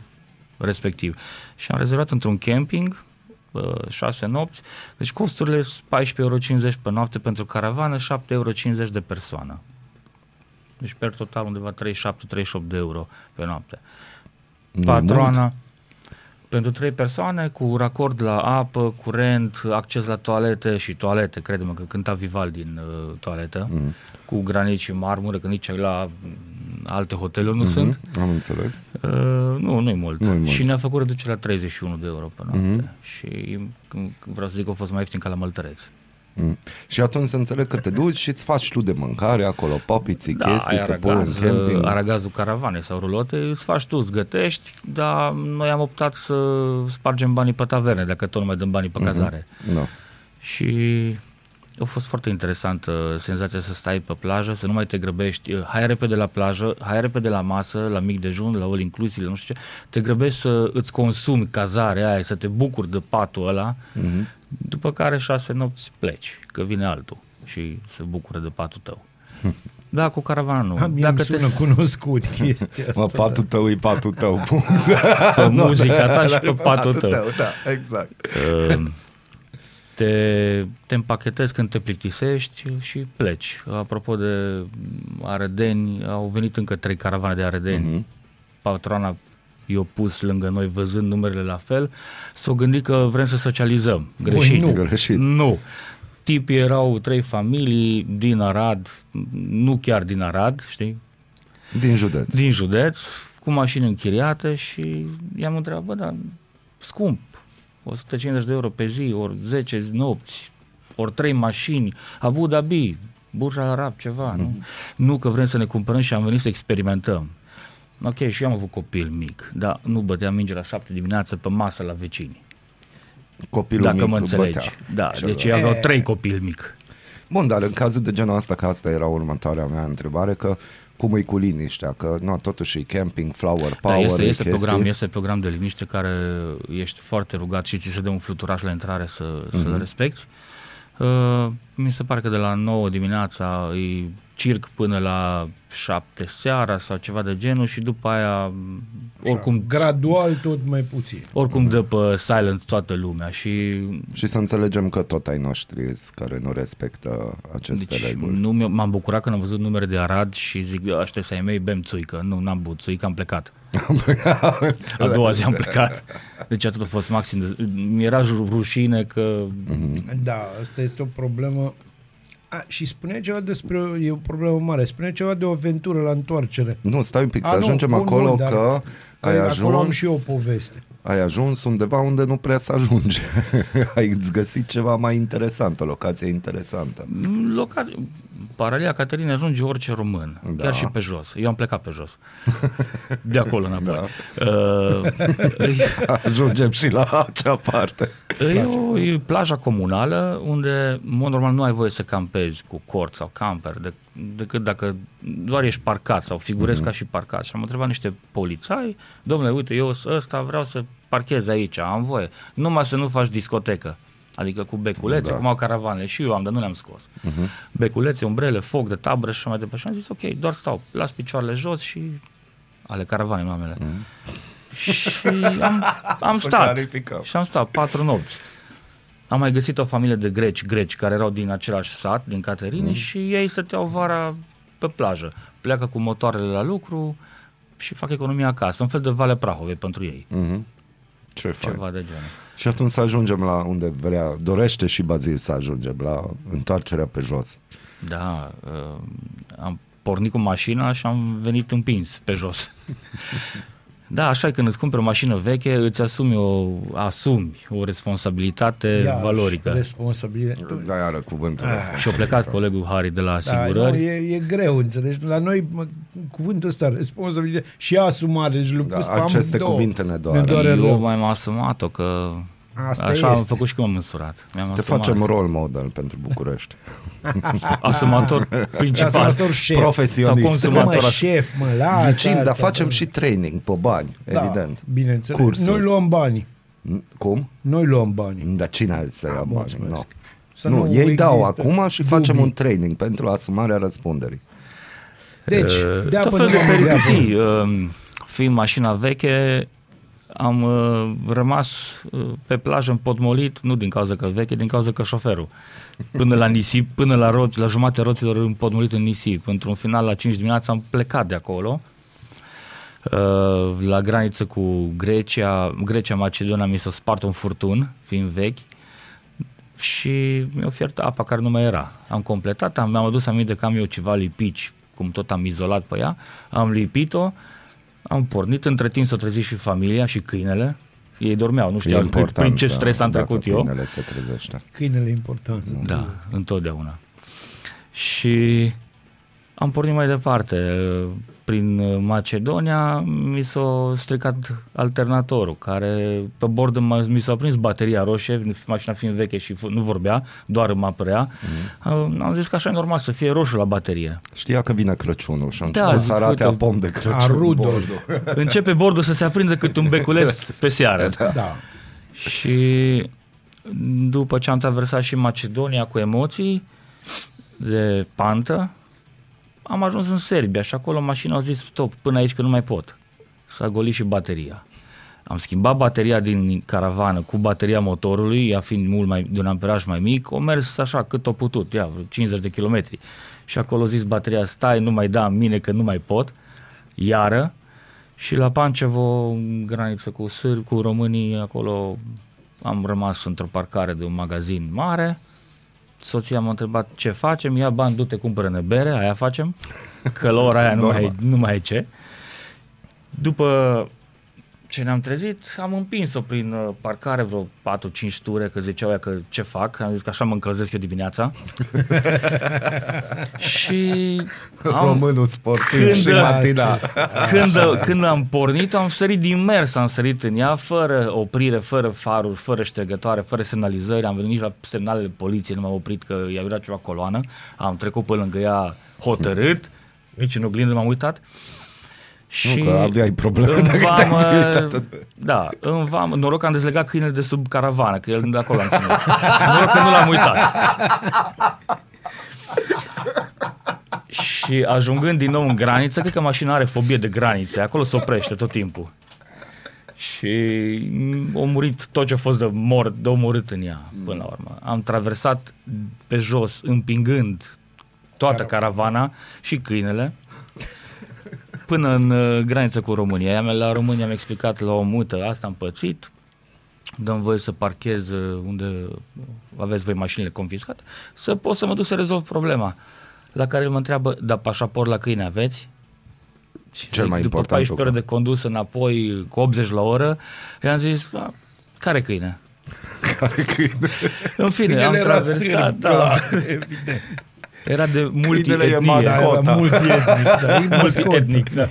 respectiv. Și am rezervat într-un camping, uh, șase nopți, deci costurile sunt 14,50 euro pe noapte pentru caravană, 7,50 euro de persoană. Deci per total undeva 37-38 de euro pe noapte. Nu e Patroana pentru trei persoane cu racord la apă, curent, acces la toalete și toalete, credem că cânta Vivaldi în uh, toaletă, mm. cu granit și marmură, că nici la mm, alte hoteluri nu mm-hmm. sunt. Am înțeles. Uh, nu, nu-i mult. Nu-i mult. Și ne-a făcut reducere la 31 de euro pe noapte. Mm-hmm. Și mm, vreau să zic că a fost mai ieftin ca la Măltăreț. Mm. Și atunci să înțeleg că te duci și îți faci tu de mâncare acolo, papiții, Da, chestii, ai te pui în aragaz, camping. aragazul caravane sau rulote, îți faci tu, îți gătești, dar noi am optat să spargem banii pe taverne, dacă tot nu mai dăm banii pe cazare. Da. Și a fost foarte interesantă senzația să stai pe plajă, să nu mai te grăbești. Hai repede la plajă, hai repede la masă, la mic dejun, la all inclusive, la nu știu ce. Te grăbești să îți consumi cazarea aia, să te bucuri de patul ăla, Mhm. după care șase nopți pleci, că vine altul și se bucură de patul tău. Da, cu caravana nu. A, mie Dacă Dacă îmi sună te cunoscut chestia asta. Mă, patul tău e patul tău, punct. pe muzica ta și pe patul tău. Da, exact. Uh, te, te împachetezi când te plictisești și pleci. Apropo de arădeni, au venit încă trei caravane de arădeni. Mhm. Uh-huh. Patrona i-a pus lângă noi văzând numerele la fel, s-au gândit că vrem să socializăm. Greșit. nu. Greșit. Nu. Tipii erau trei familii din Arad, nu chiar din Arad, știi? Din județ. din județ, cu mașini închiriate și i-am întrebat, bă, dar scump, 150 de euro pe zi, ori 10 zi- nopți, ori 3 mașini, Abu Dhabi, Burj Al Arab, ceva, nu? Nu că vrem să ne cumpărăm și am venit să experimentăm. Ok, și eu am avut copil mic, dar nu băteam minge la 7 dimineață pe masă la vecini. Copilul dacă mic mă înțelegi. bătea. Da, Celălalt. deci ei aveau trei copil mic. Bun, dar în cazul de genul ăsta, că asta era următoarea mea întrebare, că cum e cu liniștea, că nu, totuși e camping, flower power, Da, este, e este, chestii. program, este program de liniște care ești foarte rugat și ți se dă un fluturaș la intrare să, mm-hmm. să-l respecti. Uh, mi se pare că de la 9 dimineața e circ până la 7 seara sau ceva de genul și după aia oricum, Gradual tot mai puțin. oricum dă pe silent toată lumea și Și să înțelegem că tot ai noștri care nu respectă aceste deci reguli. nu mi- m-am bucurat când am văzut numere de Arad și zic, ăștia să ai mei, bem țuică. Nu, n-am băut țuică, am plecat. A doua zi am plecat. Deci atât a fost maxim. De... Mi-era ju- rușine că Da, asta este o problemă. A, și spunea ceva despre, e o problemă mare, spunea ceva de o aventură la întoarcere. Nu, stai un pic, să A, nu, ajungem bun, acolo bun, dar- că ai Acolo ajuns, am și eu o poveste. ai ajuns undeva unde nu prea să ajunge. ai găsit ceva mai interesant, o locație interesantă. loca... Paralia Caterina ajunge orice român, Da. da. chiar și pe jos. Eu am plecat pe jos. De acolo înapoi. Da. Uh, Ajungem și la acea parte. E o e plaja comunală unde, în mod normal, nu ai voie să campezi cu cort sau camper, de, decât dacă doar ești parcat sau figurezi mm-hmm. ca și parcat. Și am întrebat niște polițai, domnule, uite, eu sunt ăsta, vreau să parchez aici, am voie. Numai să nu faci discotecă. Adică cu beculețe, Da. da. cum au caravanele. Și eu am, dar nu le-am scos. Uh-huh. Beculețe, umbrele, foc de tabră și așa mai departe. Și am zis, ok, doar stau, las picioarele jos și ale caravanei, nu amele. Uh-huh. Și am, am Să stat. clarificăm. Și am stat patru nopți. Am mai găsit o familie de greci, greci care erau din același sat, din Caterine, mm. și ei stăteau vara pe plajă. Pleacă cu motoarele la lucru, și fac economia acasă, un fel de vale Prahove pentru ei. Mhm. Ce fain. Ceva de genul. Și atunci să ajungem la unde vrea, dorește și Bazil să ajungem, la întoarcerea pe jos. Da, uh, am pornit cu mașina și am venit împins pe jos. Da, așa e, când îți cumperi o mașină veche, îți asumi o, asumi o responsabilitate Ia, valorică. Responsabilitate. Da, iară cuvântul Ah. ăsta. Și a plecat colegul Harry de la Da, asigurări. nu, e, e greu, înțelegi? La noi mă, cuvântul ăsta, responsabilitate și asumare, deci l-a Da, pus pe aceste amândouă. cuvinte ne doare. Ne doare Eu rău. mai am asumat-o că Asta așa am este. făcut și când m-am măsurat. Mi-am Te asumat. facem role model pentru București. asumator principal. Asumator șef. Sau Profesionist. consumator. Mă, șef, mă, lasă Ghicim, asta, dar facem domnule. și training pe bani, Da, evident. Bineînțeles. Cursuri. Noi luăm banii. Cum? Noi luăm banii. Dar cine a zis să ia bani? mulțumesc. No. Să nu, nu ei dau există acum și facem dubii. un training pentru asumarea răspunderii. Deci, Uh, de tot apă fel de nu am de peripeții. apă. Uh, Fiind mașina veche, am uh, rămas uh, pe plajă împotmolit, nu din cauza că veche, din cauza că șoferul. Până la nisip, până la roți, la jumate roților împotmolit în nisip. Într-un final, la 5 dimineața, am plecat de acolo. Uh, la graniță cu Grecia, Grecia, Macedonia, mi s-a spart un furtun, fiind vechi, și mi-a oferit apa care nu mai era. Am completat, am, mi-am adus aminte că am eu ceva lipici, cum tot am izolat pe ea, am lipit-o, am pornit, între timp s-a trezit și familia și câinele, ei dormeau, nu E știau important, prin ce da, stres am dacă trecut eu. câinele se trezește. Câinele e important. Da, întotdeauna. Și am pornit mai departe. Prin Macedonia mi s-a stricat alternatorul, care pe bord m- mi s-a prins bateria roșie, mașina fiind veche și f- nu vorbea, doar îmi apărea. Mm. Am zis că așa e normal să fie roșu la baterie. Știa că vine Crăciunul și a Da, început zic, să arate uite, a pom de Crăciun. A Rudolf. bordul. Începe bordul să se aprindă cât un beculeț pe seară. Da. Și după ce am traversat și Macedonia cu emoții de pantă, am ajuns în Serbia și acolo mașina a zis stop, până aici că nu mai pot. S-a golit și bateria. Am schimbat bateria din caravană cu bateria motorului, ea fiind mult mai, de un amperaj mai mic, o mers așa cât o putut, ia, vreo 50 de kilometri. Și acolo a zis bateria, stai, nu mai da în mine că nu mai pot, iară, și la Pancevo, în graniță cu, Sâr, cu românii, acolo am rămas într-o parcare de un magazin mare. Soția m-a întrebat ce facem, ia bani, du-te, cumpără-ne bere, aia facem, că la ora aia nu mai, nu mai e ce. După ce ne-am trezit, am împins-o prin uh, parcare vreo 4-5 ture, că ziceau ea că ce fac, am zis că așa mă încălzesc eu dimineața. și am, Românul sportiv Când- și matina. când, când am pornit, am sărit din mers, am sărit în ea, fără oprire, fără faruri, fără ștergătoare, fără semnalizări, am venit nici la semnalele poliției, nu m-am oprit că era ceva coloană, am trecut pe lângă ea hotărât, nici în oglindă m-am uitat. Și că aveai probleme în dacă te-ai vamă, uitat. Da, în vamă, noroc că am dezlegat câinele de sub caravană, că el de acolo am ținut. Noroc că nu l-am uitat. Și ajungând din nou în graniță, cred că mașina are fobie de granițe, acolo se oprește tot timpul. Și a murit tot ce a fost de, mor, de omorât în ea, până la urmă. Am traversat pe jos, împingând toată caravana și câinele, până în uh, graniță cu România. Ea, la România mi-am explicat la o mută, asta am pățit, dăm voie să parchez uh, unde aveți voi mașinile confiscate, să pot să mă duc să rezolv problema. La care el mă întreabă, dar pașaport la câine aveți? Și Cel mai după important 14 lucru. ore de condus înapoi cu 80 la oră, i-am zis, "A, care câine? Care câine? În fine, am Câinele era traversat, sârb, da, clar, evident. Era de Câinele e multietnie. mascot. Da, era Scota. multietnic, da, e mascot. Multietnic, da.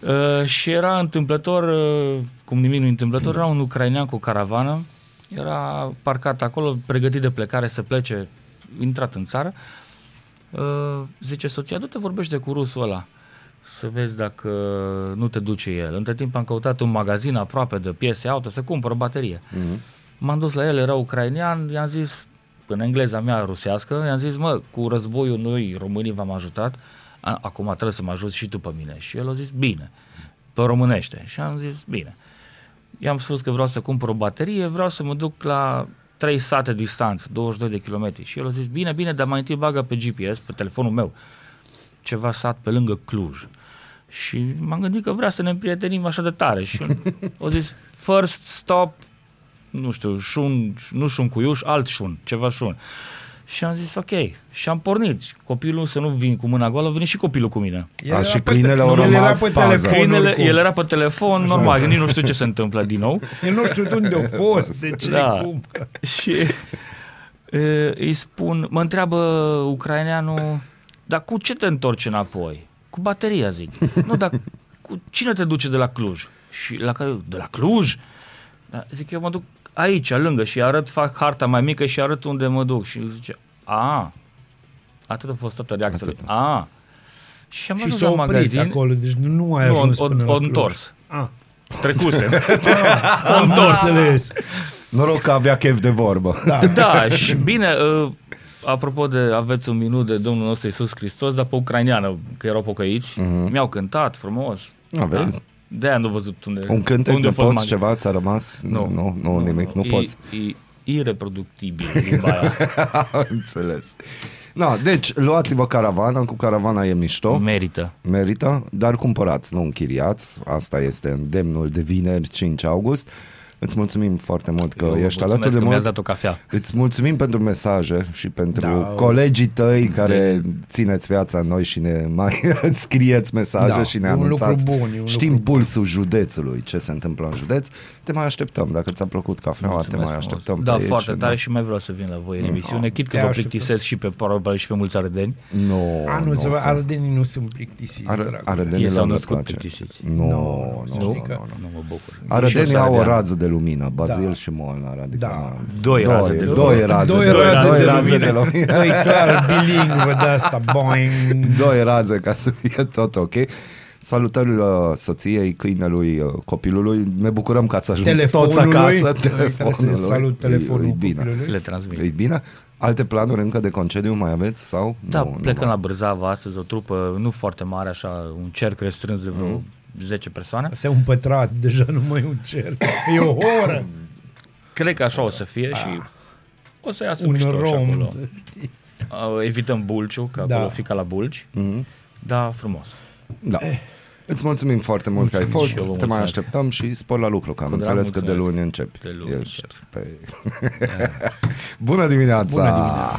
Uh, și era întâmplător, uh, cum nimic nu întâmplător, era un ucrainean cu o caravană, era parcat acolo, pregătit de plecare să plece, intrat în țară. Uh, zice soția, du-te vorbește cu rusul ăla să vezi dacă nu te duce el. Între timp am căutat un magazin aproape de piese auto să cumpăr o baterie. Mhm. M-am dus la el, era ucrainean, i-am zis, în engleza mea rusească, i-am zis, mă, cu războiul noi, românii v-am ajutat, a, acum trebuie să mă ajut și tu pe mine. Și el a zis, bine, pe românește. Și am zis, bine. I-am spus că vreau să cumpăr o baterie, vreau să mă duc la 3 sate distanță, 22 de kilometri. Și el a zis, bine, bine, dar mai întâi bagă pe GPS, pe telefonul meu, ceva sat pe lângă Cluj. Și m-am gândit că vrea să ne împrietenim așa de tare. Și o zis, first stop, nu știu, șun, nu șun cu iuș, alt șun, ceva șun. Și am zis, ok. Și am pornit. Copilul să nu vin cu mâna goală, vine și copilul cu mine. El A, era și pe câinele te- au el era rămas pe pază. telefon Câinele, oricum. el era pe telefon, normal, nici nu știu ce se întâmplă din nou. El nu știu de unde a fost, de ce, Da. cum. Și e, îi spun, mă întreabă ucraineanul, dar cu ce te întorci înapoi? Cu bateria, zic. Nu, dar cu cine te duce de la Cluj? Și la care, de la Cluj? Da, zic, eu mă duc aici, lângă și arăt, fac harta mai mică și arăt unde mă duc. Și zice, a, atât a fost toată reacția lui. Atât. A. Și am Și ajuns s-a la oprit magazin. acolo, deci nu ai Nu, ajuns o, până o, la o Cluj. întors. Ah, Trecuse. am înțeles. Noroc că avea chef de vorbă. Da. Da, și bine, uh, apropo de aveți un minut de Domnul nostru Iisus Hristos, dar pe ucraineană, că erau pocăiți, Mhm. mi-au cântat frumos. Aveți? De aia nu văzut unde Un cântec unde de a fost poți mag- ceva? Ți-a rămas? Nu, nu, nu nimic, nu e, poți. E, ireproductibil limba aia. Am înțeles. No, deci, luați-vă caravana, cu caravana e mișto, Merită. merită, dar cumpărați, nu închiriați. Asta este îndemnul de vineri 5 august. Îți mulțumim foarte mult că Eu vă ești mulțumesc alături de că mi-ați mult. dat o cafea. Îți mulțumim pentru mesaje și pentru Da. colegii tăi care țineți viața în noi și ne mai scrieți mesaje Da, și ne e un lucru anunțați. bun, e un Știm lucru bun. pulsul județului, ce se întâmplă în județ. Te mai așteptăm. Dacă ți-a plăcut cafeaua, te Mulțumesc mai frumos. așteptăm. Da, pe aici, foarte tare da. și mai vreau să vin la voi în emisiune, chit că Te vă așteptăm. plictisesc și pe probabil și pe mulți arădeni. Nu, Anul nu să o să- ardenii nu sunt plictisiți, Ar- dragule. Ei Arădenilor s-au nu născut place. plictisiți. Nu, Nu, nu, să nu, știi că- nu. Nu mă bucur. Arădenii Nici au o arădean. rază de lumină, Bazil Da. și Molnar. Adică Da. Doi raze de Doi lumină. raze, Doi de- raze doi de raze lumină. de lumină. Păi clar, bilingvă de asta, boing. Doi raze ca să fie tot ok. Salutări uh, soției, câinelui, uh, copilului. Ne bucurăm că ați ajuns toți Telefonului. acasă. Care să Telefonului. salut telefonul E, e bine. copilului. Le transmit. E bine. Alte planuri încă de concediu mai aveți? sau? Da, nu, plecăm nu la Bârzava astăzi, o trupă nu foarte mare, așa, un cerc restrâns de vreo Mhm. 10 persoane. Asta e un pătrat, deja nu mai e un cer. E o oră. Cred că așa o să fie și o să iasă Un mișto și rom. acolo. Uh, Evităm Bulciu, că Da. acolo fi ca la Bulci, Mhm. da, frumos. Da. Îți mulțumim foarte mult că ai fost, Și eu vă te mai mulțumesc. așteptăm și spor la lucru, că am Cu drag, înțeles că de mulțumesc. luni începi. De luni Ești încep. pe... Bună dimineața! Bună dimineața!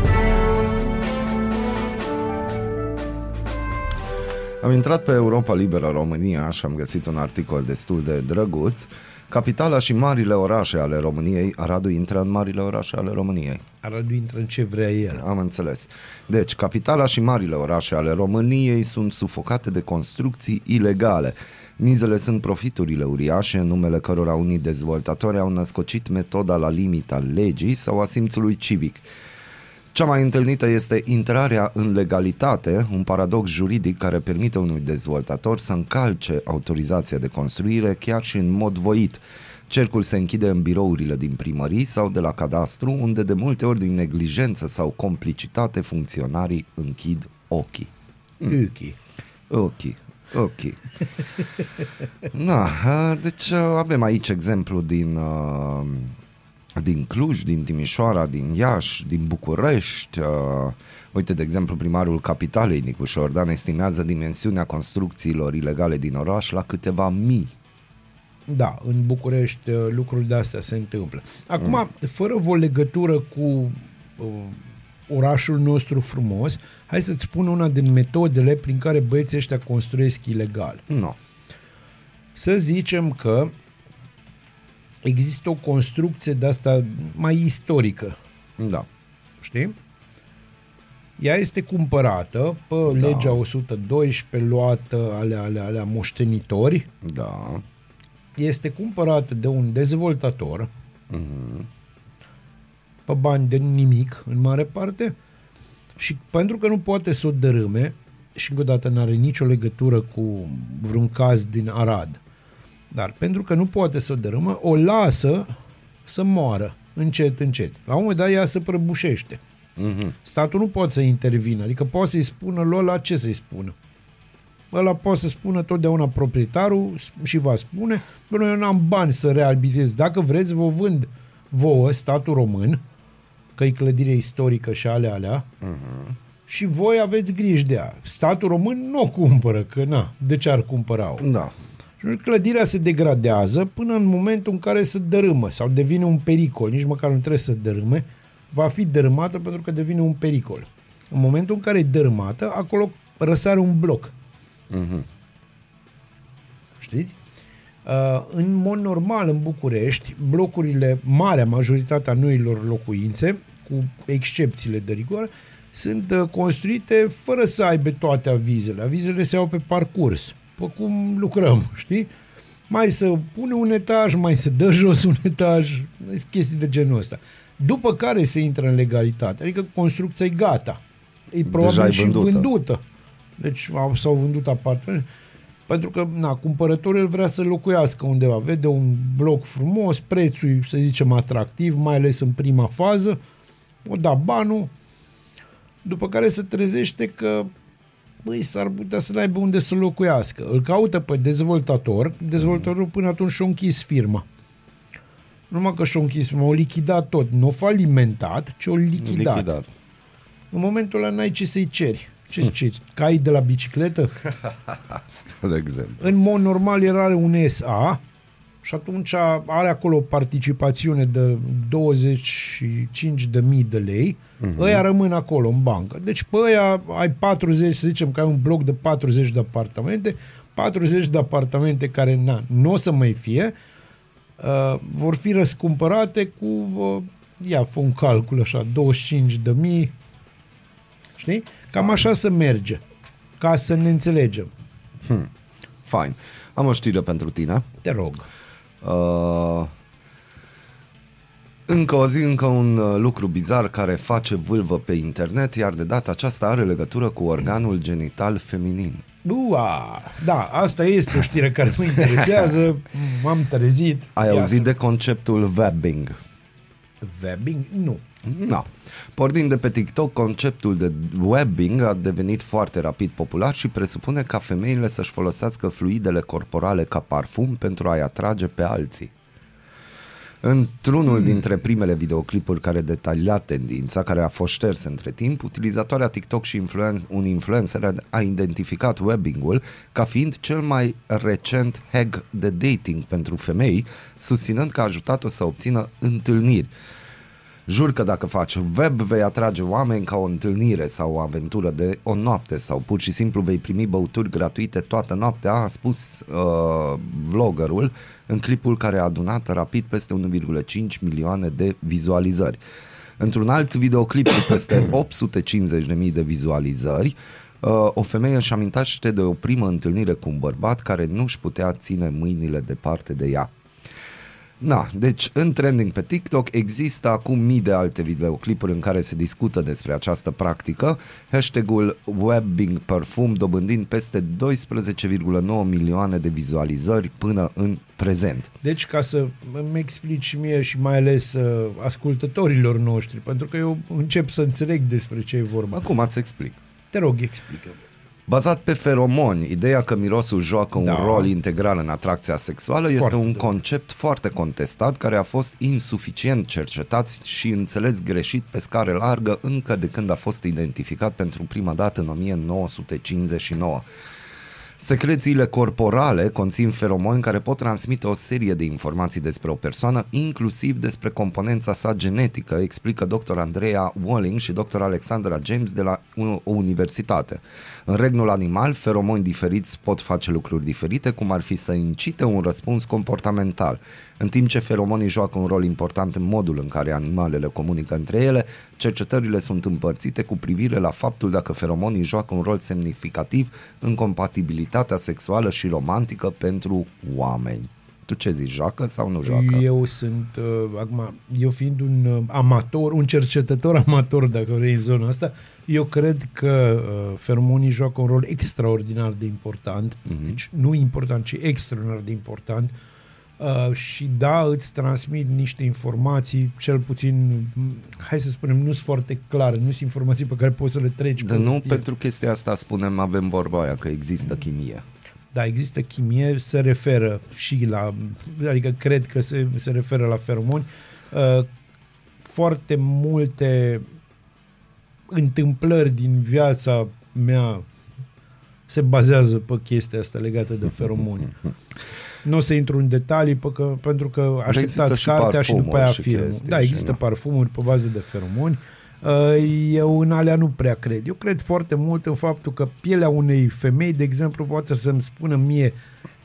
Am intrat pe Europa Liberă România și am găsit un articol destul de drăguț. Capitala și marile orașe ale României, Aradul intră în marile orașe ale României. Aradu intră în ce vrea el. Am înțeles. Deci, capitala și marile orașe ale României sunt sufocate de construcții ilegale. Mizele sunt profiturile uriașe în numele cărora unii dezvoltatori au născocit metoda la limita legii sau a simțului civic. Cea mai întâlnită este intrarea în legalitate, un paradox juridic care permite unui dezvoltator să încalce autorizația de construire chiar și în mod voit. Cercul se închide în birourile din primării sau de la cadastru, unde de multe ori din neglijență sau complicitate funcționarii închid ochii. Uchi. Ok, ok. Na, a, deci a, avem aici exemplu din, a, din Cluj, din Timișoara, din Iași, din București. a, Uite, de exemplu, primarul capitalei, Nicu Șordan, estimează dimensiunea construcțiilor ilegale din oraș la câteva mii. Da, în București uh, lucruri de astea se întâmplă. Acum, mm. fără o legătură cu uh, orașul nostru frumos, hai să-ți spun una din metodele prin care băieții ăștia construiesc ilegal. Nu. Să zicem că există o construcție de asta mai istorică, Da. știi? Ea este cumpărată pe da. legea 112 luată alea, alea, alea moștenitori, Da. este cumpărată de un dezvoltator Mhm. pe bani de nimic, în mare parte, și pentru că nu poate să o dărâme, și încă o dată n-are nicio legătură cu vreun caz din Arad. Dar pentru că nu poate să o dărâmă, o lasă să moară încet, încet. La un moment dat ea se prăbușește. Mhm. Statul nu poate să intervină, adică poate să-i spună lui ăla ce să-i spună. Ăla poate să spună totdeauna proprietarul și va spune, bă, eu n-am bani să reabilitez. Dacă vreți, vă vând vouă, statul român, că e clădire istorică și ale alea, uh-huh. și voi aveți grijă de ea. Statul român nu o cumpără, că na, de ce ar cumpăra-o? Da. Și atunci clădirea se degradează până în momentul în care se dărâmă sau devine un pericol. Nici măcar nu trebuie să dărâme, va fi dărâmată pentru că devine un pericol. În momentul în care e dărâmată, acolo răsare un bloc. Mhm. Știți? Uh, în mod normal, în București, blocurile, marea majoritatea noilor locuințe, cu excepțiile de rigoare, sunt uh, construite fără să aibă toate avizele. Avizele se iau pe parcurs, pe cum lucrăm, știi? Mai să pune un etaj, mai se dă jos un etaj, chestii de genul ăsta. După care se intră în legalitate, adică construcția e gata. E probabil e și vândută. vândută. Deci au, s-au vândut apartamente. Pentru că, na, cumpărătorul vrea să locuiască undeva. Vede un bloc frumos, prețul, să zicem, atractiv, mai ales în prima fază, o da banul, după care se trezește că băi, s-ar putea să n-aibă unde să locuiască. Îl caută pe dezvoltator, dezvoltatorul până atunci și-a închis firma. Numai că și-a închis firma, o lichidat tot. Nu o falimentat, ci o lichidat. Lichidat. În momentul ăla n-ai ce să-i ceri. Ce ceri? Cai de la bicicletă? De exemplu. În mod normal era un SA și atunci are acolo o participațiune de 25.000 de lei, uh-huh. ăia rămân acolo în bancă. Deci pe ăia ai 40, să zicem că ai un bloc de 40 de apartamente, 40 de apartamente care na, nu o să mai fie, uh, vor fi răscumpărate cu, uh, ia, fă un calcul așa, 25 de mii, știi? Cam așa să merge, ca să ne înțelegem. Fine. Am o știre pentru tine. Te rog. Uh, încă o zi, încă un uh, lucru bizar care face vâlvă pe internet, iar de data aceasta are legătură cu organul genital feminin. Ua, da, asta este o știre care mă interesează. M-am trezit. Ai Ia auzit să- de conceptul webbing? Webbing? Nu. Nu. Pornind de pe TikTok, conceptul de webbing a devenit foarte rapid popular și presupune ca femeile să-și folosească fluidele corporale ca parfum pentru a-i atrage pe alții. Într-unul dintre primele videoclipuri care detalia tendința, care a fost șters între timp, utilizatoarea TikTok și influen- un influencer a identificat webbing-ul ca fiind cel mai recent hack de dating pentru femei, susținând că a ajutat-o să obțină întâlniri. Jur că dacă faci web vei atrage oameni ca o întâlnire sau o aventură de o noapte sau pur și simplu vei primi băuturi gratuite toată noaptea, a spus uh, vloggerul în clipul care a adunat rapid peste 1,5 milioane de vizualizări. Într-un alt videoclip cu peste 850.000 de vizualizări, uh, o femeie își amintește de o primă întâlnire cu un bărbat care nu își putea ține mâinile departe de ea. Na, deci în trending pe TikTok există acum mii de alte videoclipuri în care se discută despre această practică, hashtagul Webbing Perfume dobândind peste 12,9 milioane de vizualizări până în prezent. Deci, ca să îmi explici mie și mai ales uh, ascultătorilor noștri, pentru că eu încep să înțeleg despre ce e vorba. Acum îți explic. Te rog, explică Bazat pe feromoni, ideea că mirosul joacă un Da. rol integral în atracția sexuală este Foarte un bine. concept foarte contestat care a fost insuficient cercetat și înțeles greșit pe scară largă încă de când a fost identificat pentru prima dată în 1959. Secrețiile corporale conțin feromoni care pot transmite o serie de informații despre o persoană, inclusiv despre componența sa genetică, explică dr. Andrea Walling și dr. Alexandra James de la o universitate. În regnul animal, feromoni diferiți pot face lucruri diferite, cum ar fi să incite un răspuns comportamental. În timp ce feromonii joacă un rol important în modul în care animalele comunică între ele, cercetările sunt împărțite cu privire la faptul dacă feromonii joacă un rol semnificativ în compatibilitatea sexuală și romantică pentru oameni. Tu ce zici, joacă sau nu joacă? Eu sunt, uh, acum, eu fiind un uh, amator, un cercetător amator, dacă vrei, în zona asta, eu cred că uh, feromonii joacă un rol extraordinar de important, Mhm. mm-hmm. deci nu important, ci extraordinar de important uh, și da, îți transmit niște informații, cel puțin, m, hai să spunem, nu sunt foarte clare, nu sunt informații pe care poți să le treci. De pe nu, hârtie. pentru chestia asta spunem, avem vorba aia, că există chimie. Da, există chimie, se referă și la, adică cred că se, se referă la feromoni. Uh, foarte multe întâmplări din viața mea se bazează pe chestia asta legată de feromoni. Nu o să intru în detalii pe că, pentru că există așteptați și cartea și după parfumuri aia și filmul. chestii Da, și există na. parfumuri pe bază de feromoni. Uh, Eu în alea nu prea cred. Eu cred foarte mult în faptul că pielea unei femei, de exemplu, poate să-mi spună mie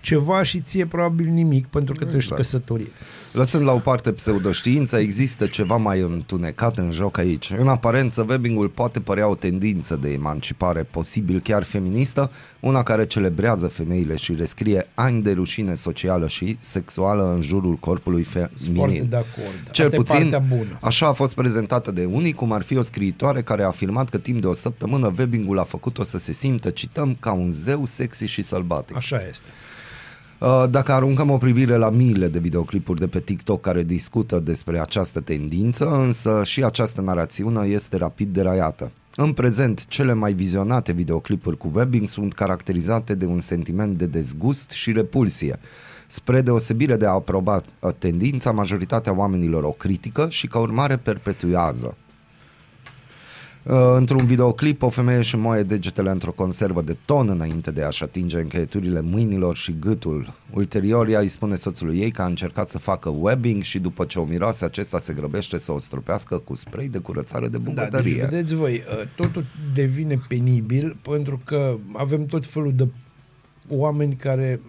ceva și ție probabil nimic pentru că tu ești Exact. căsătorit. Lăsând la o parte pseudoștiința, există ceva mai întunecat în joc aici. În aparență, webbing-ul poate părea o tendință de emancipare, posibil chiar feministă, una care celebrează femeile și rescrie ani de rușine socială și sexuală în jurul corpului Sunt foarte feminin. de acord. Cel Asta e puțin, partea bună. așa a fost prezentată de unii, cum ar fi o scriitoare care a afirmat că timp de o săptămână webbing-ul a făcut-o să se simtă, cităm, ca un zeu sexy și sălbatic. Așa este. Uh, Dacă aruncăm o privire la miile de videoclipuri de pe TikTok care discută despre această tendință, însă și această narațiune este rapid deraiată. În prezent, cele mai vizionate videoclipuri cu webbing sunt caracterizate de un sentiment de dezgust și repulsie. Spre deosebire de a aproba uh, tendința, majoritatea oamenilor o critică și ca urmare perpetuează. Uh, Într-un videoclip, o femeie își moaie degetele într-o conservă de ton înainte de a-și atinge încheieturile mâinilor și gâtul. Ulterior, ea îi spune soțului ei că a încercat să facă webbing și după ce o miroase, acesta se grăbește să o stropească cu spray de curățare de Da, deci bucătărie. vedeți voi, uh, totul devine penibil pentru că avem tot felul de oameni care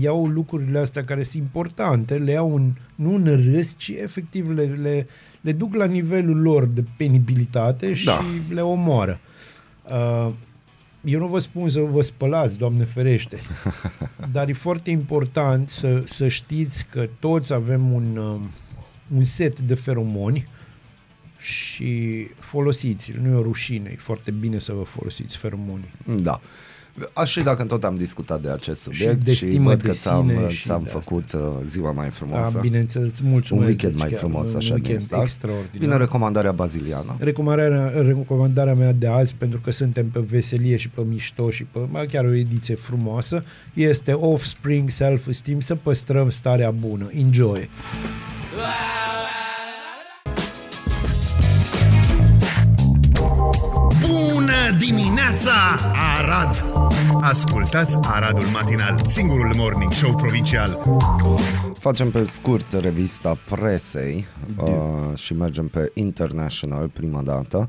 iau lucrurile astea care sunt importante, le iau în, nu în râs, ci efectiv le, le, le duc la nivelul lor de penibilitate și Da. le omoară. Uh, eu nu vă spun să vă spălați, Doamne ferește, dar e foarte important să, să știți că toți avem un, um, un set de feromoni și folosiți Nu e o rușine, e foarte bine să vă folosiți feromonii. Da. Așa și dacă tot am discutat de acest subiect de și, stimă văd de că ți-am, sine și ți-am de făcut uh, ziua mai Da, frumoasă. bineînțeles, îți mulțumesc. un weekend deci mai chiar, frumos un așa din weekend start. extraordinar. Vine recomandarea baziliană. recomandarea, recomandarea mea de azi, pentru că suntem pe veselie și pe mișto și pe mai chiar o ediție frumoasă, este Offspring Self-Esteem, să păstrăm starea bună. Enjoy! Bună dimineața, Arad! Ascultați Aradul Matinal, singurul morning show provincial. Facem pe scurt revista presei uh, și mergem pe International prima dată.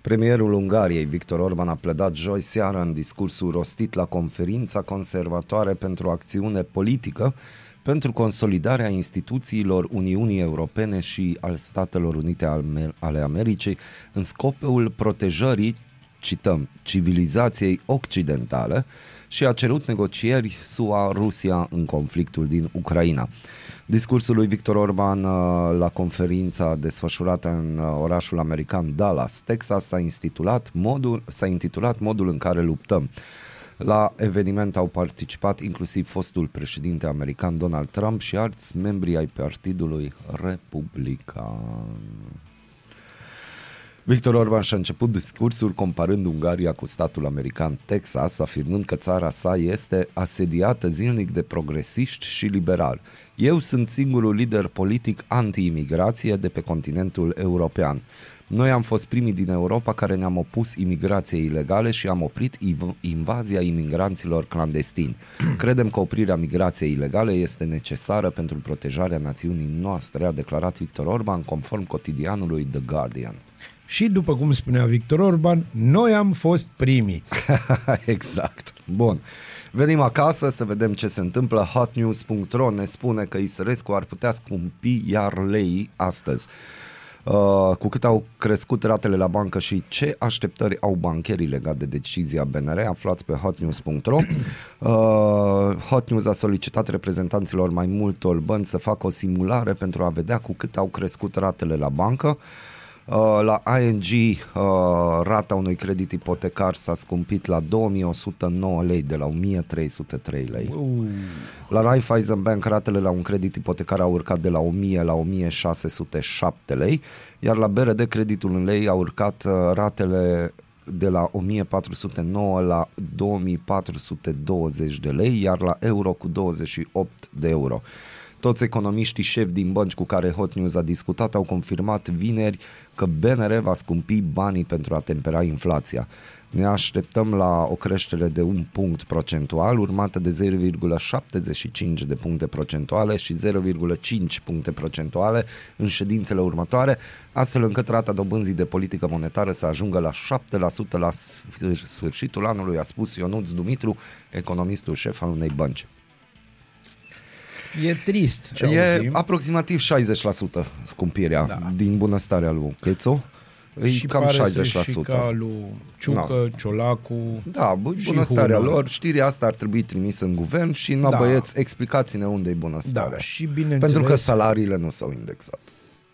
Premierul Ungariei, Victor Orban, a pledat joi seară în discursul rostit la conferința conservatoare pentru acțiune politică pentru consolidarea instituțiilor Uniunii Europene și al Statelor Unite ale- ale Americii în scopul protejării, cităm, civilizației occidentale și a cerut negocieri SUA-Rusia în conflictul din Ucraina. Discursul lui Victor Orban uh, la conferința desfășurată în uh, orașul american Dallas, Texas, s-a intitulat modul, s-a intitulat modul în care luptăm. La eveniment au participat inclusiv fostul președinte american Donald Trump și alți membri ai Partidului Republican. Victor Orban și-a început discursul comparând Ungaria cu statul american Texas, afirmând că țara sa este asediată zilnic de progresiști și liberali. Eu sunt singurul lider politic anti-imigrație de pe continentul european. Noi am fost primii din Europa care ne-am opus imigrației ilegale și am oprit iv- invazia imigranților clandestini. Credem că oprirea migrației ilegale este necesară pentru protejarea națiunii noastre, a declarat Victor Orban conform cotidianului The Guardian. Și după cum spunea Victor Orban, noi am fost primii. exact. Bun. Venim acasă să vedem ce se întâmplă. Hotnews.ro ne spune că Isărescu ar putea scumpi iar lei astăzi. Uh, cu cât au crescut ratele la bancă și ce așteptări au bancherii legat de decizia BNR, aflați pe hotnews.ro. Uh, Hot News a solicitat reprezentanților mai multor bănci să facă o simulare pentru a vedea cu cât au crescut ratele la bancă. Uh, la ING uh, rata unui credit ipotecar s-a scumpit la 2109 lei de la 1303 lei. Uh, La Raiffeisen Bank ratele la un credit ipotecar au urcat de la 1000 la 1607 lei, iar la BRD creditul în lei a urcat uh, ratele de la 1409 la 2420 de lei, iar la euro cu 28 de euro. Toți economiștii șefi din bănci cu care Hot News a discutat au confirmat vineri că BNR va scumpi banii pentru a tempera inflația. Ne așteptăm la o creștere de un punct procentual, urmată de 0,75 de puncte procentuale și 0,5 puncte procentuale în ședințele următoare, astfel încât rata dobânzii de politică monetară să ajungă la 7% la sfârșitul anului, a spus Ionuț Dumitru, economistul șef al unei bănci. E trist ce E auzim. aproximativ 60% scumpirea Da. din bunăstarea lui Câțu. E și cam pare 60%. să și ca lui Ciucă, Ciolacu. Da, bu- și bunăstarea Hunor. lor, știrea asta ar trebui trimisă în guvern și nu Da. băieți, explicați-ne unde e bunăstarea. Da, și bineînțeles, Pentru că salariile nu s-au indexat.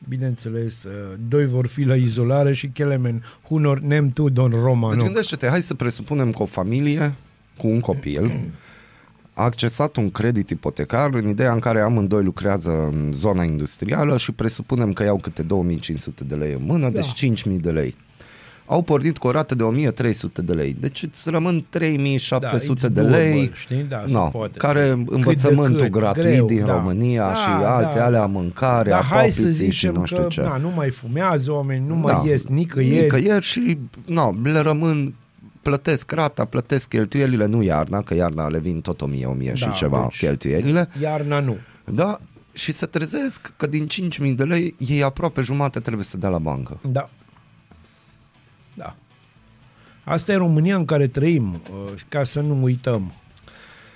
bineînțeles, uh, doi vor fi la izolare și Kelemen, Hunor, nem tu, don Roma, Deci nu. gândește-te, hai să presupunem că o familie cu un copil a accesat un credit ipotecar în ideea în care amândoi lucrează în zona industrială și presupunem că iau câte 2500 de lei în mână, Da. deci 5000 de lei. Au pornit cu o rată de 1300 de lei, deci îți rămân 3700 it's de doable, lei, știi? Da, se no, poate. care Cât de învățământul cât, gratuit greu, din da. România Da, și da, alte da. alea, mâncarea, Dar hai să popiții și zicem nu știu că ce. na, nu mai fumează oameni, nu mai Da. ies nicăieri. Nicăieri și no, le rămân plătesc rata, plătesc cheltuielile, nu iarna, că iarna le vin tot 1000, 1000 și Da, ceva deci- cheltuielile. Iarna nu. Da, și se trezesc că din 5.000 de lei ei aproape jumate trebuie să dea la bancă. Da. Da. Asta e România în care trăim, uh, ca să nu uităm.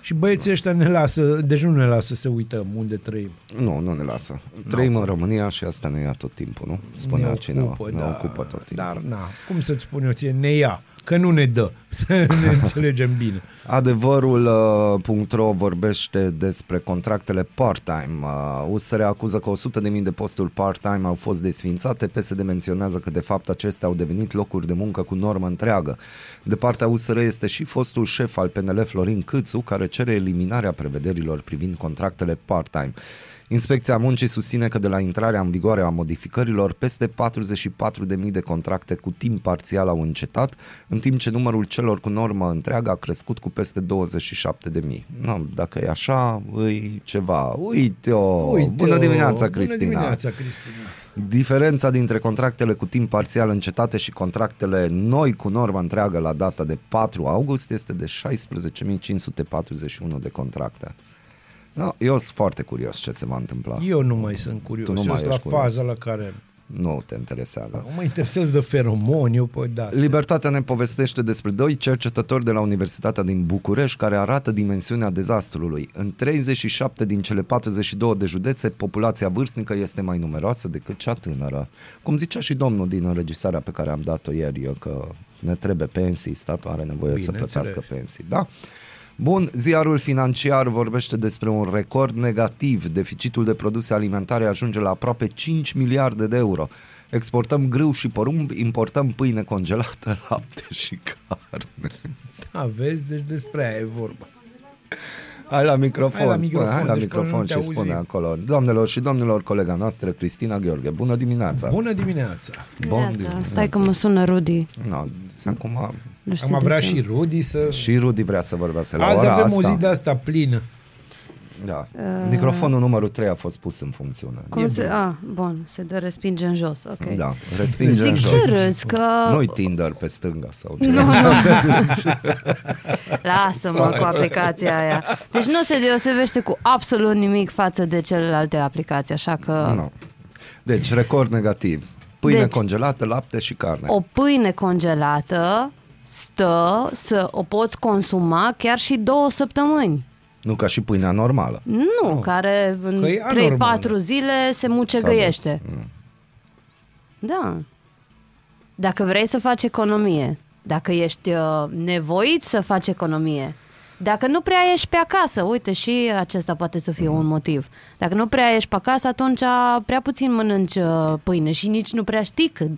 Și băieții ăștia ne lasă, deci nu ne lasă să uităm unde trăim. Nu, nu ne lasă. Trăim în România și asta ne ia tot timpul, nu? Spunea ne cineva. ocupă, ne da, ocupă tot timpul. Dar, na, cum să-ți spun eu ție, ne ia, că nu ne dă, să ne înțelegem bine. Adevărul.ro vorbește despre contractele part-time. Uh, USR acuză că 100.000 de posturi part-time au fost desfințate. PSD menționează că de fapt acestea au devenit locuri de muncă cu normă întreagă. De partea USR este și fostul șef al PNL Florin Câțu, care cere eliminarea prevederilor privind contractele part-time. Inspecția Muncii susține că de la intrarea în vigoare a modificărilor, peste 44.000 de contracte cu timp parțial au încetat, în timp ce numărul celor cu normă întreagă a crescut cu peste 27.000. No, dacă e așa, îi ceva. Uite-o! Uite Bună dimineața, Bună Cristina! dimineața, Cristina! Diferența dintre contractele cu timp parțial încetate și contractele noi cu normă întreagă la data de 4 august este de 16.541 de contracte. No, eu sunt foarte curios ce se va întâmpla. Eu nu mai sunt curios, Tu nu eu mai sunt la ești curios. faza la care Nu te interesează. mă interesez de feromoni, eu pe da. Libertatea ne povestește despre doi cercetători de la Universitatea din București care arată dimensiunea dezastrului. În 37 din cele 42 de județe, populația vârstnică este mai numeroasă decât cea tânără. Cum zicea și domnul din înregistrarea pe care am dat-o ieri, eu, că ne trebuie pensii, statul are nevoie să Bineînțeles. plătească pensii. Da? Bun, ziarul financiar vorbește despre un record negativ. Deficitul de produse alimentare ajunge la aproape 5 miliarde de euro. Exportăm grâu și porumb, importăm pâine congelată, lapte și carne. Da, vezi, deci despre aia e vorba. Hai la microfon, Hai la spune, microfon, hai la deci microfon până nu și te spune auzim. acolo. Doamnelor și domnilor, colega noastră, Cristina Gheorghe, bună dimineața! Bună dimineața! Bun Dimineața. Stai că mă sună Rudy. No, acum Nu știu Am de vrea ce. și Rudy să... și Rudi vrea să vorbească la Azi ora avem asta. o zi de asta plină. Da. Microfonul numărul 3 a fost pus în funcțiune. Cum se... Ah, bun, se dă respinge în jos, ok. Da, respinge în Zic jos. ce râzi, că... Nu-i Tinder pe stânga sau Nu, nu. Lasă-mă cu aplicația aia. Deci nu se deosebește cu absolut nimic față de celelalte aplicații, așa că Nu. Deci, record negativ. Pâine Deci- congelată, lapte și carne. o pâine congelată stă să o poți consuma chiar și două săptămâni. Nu ca și pâinea normală. Nu, care în Că e 3-4 anormală. zile se S-a mucegăiește. dus. Mm. Da. Dacă vrei să faci economie, dacă ești uh, nevoit să faci economie, dacă nu prea ești pe acasă, uite și acesta poate să fie un motiv. Dacă nu prea ești pe acasă, atunci prea puțin mănânci uh, pâine și nici nu prea știi cât.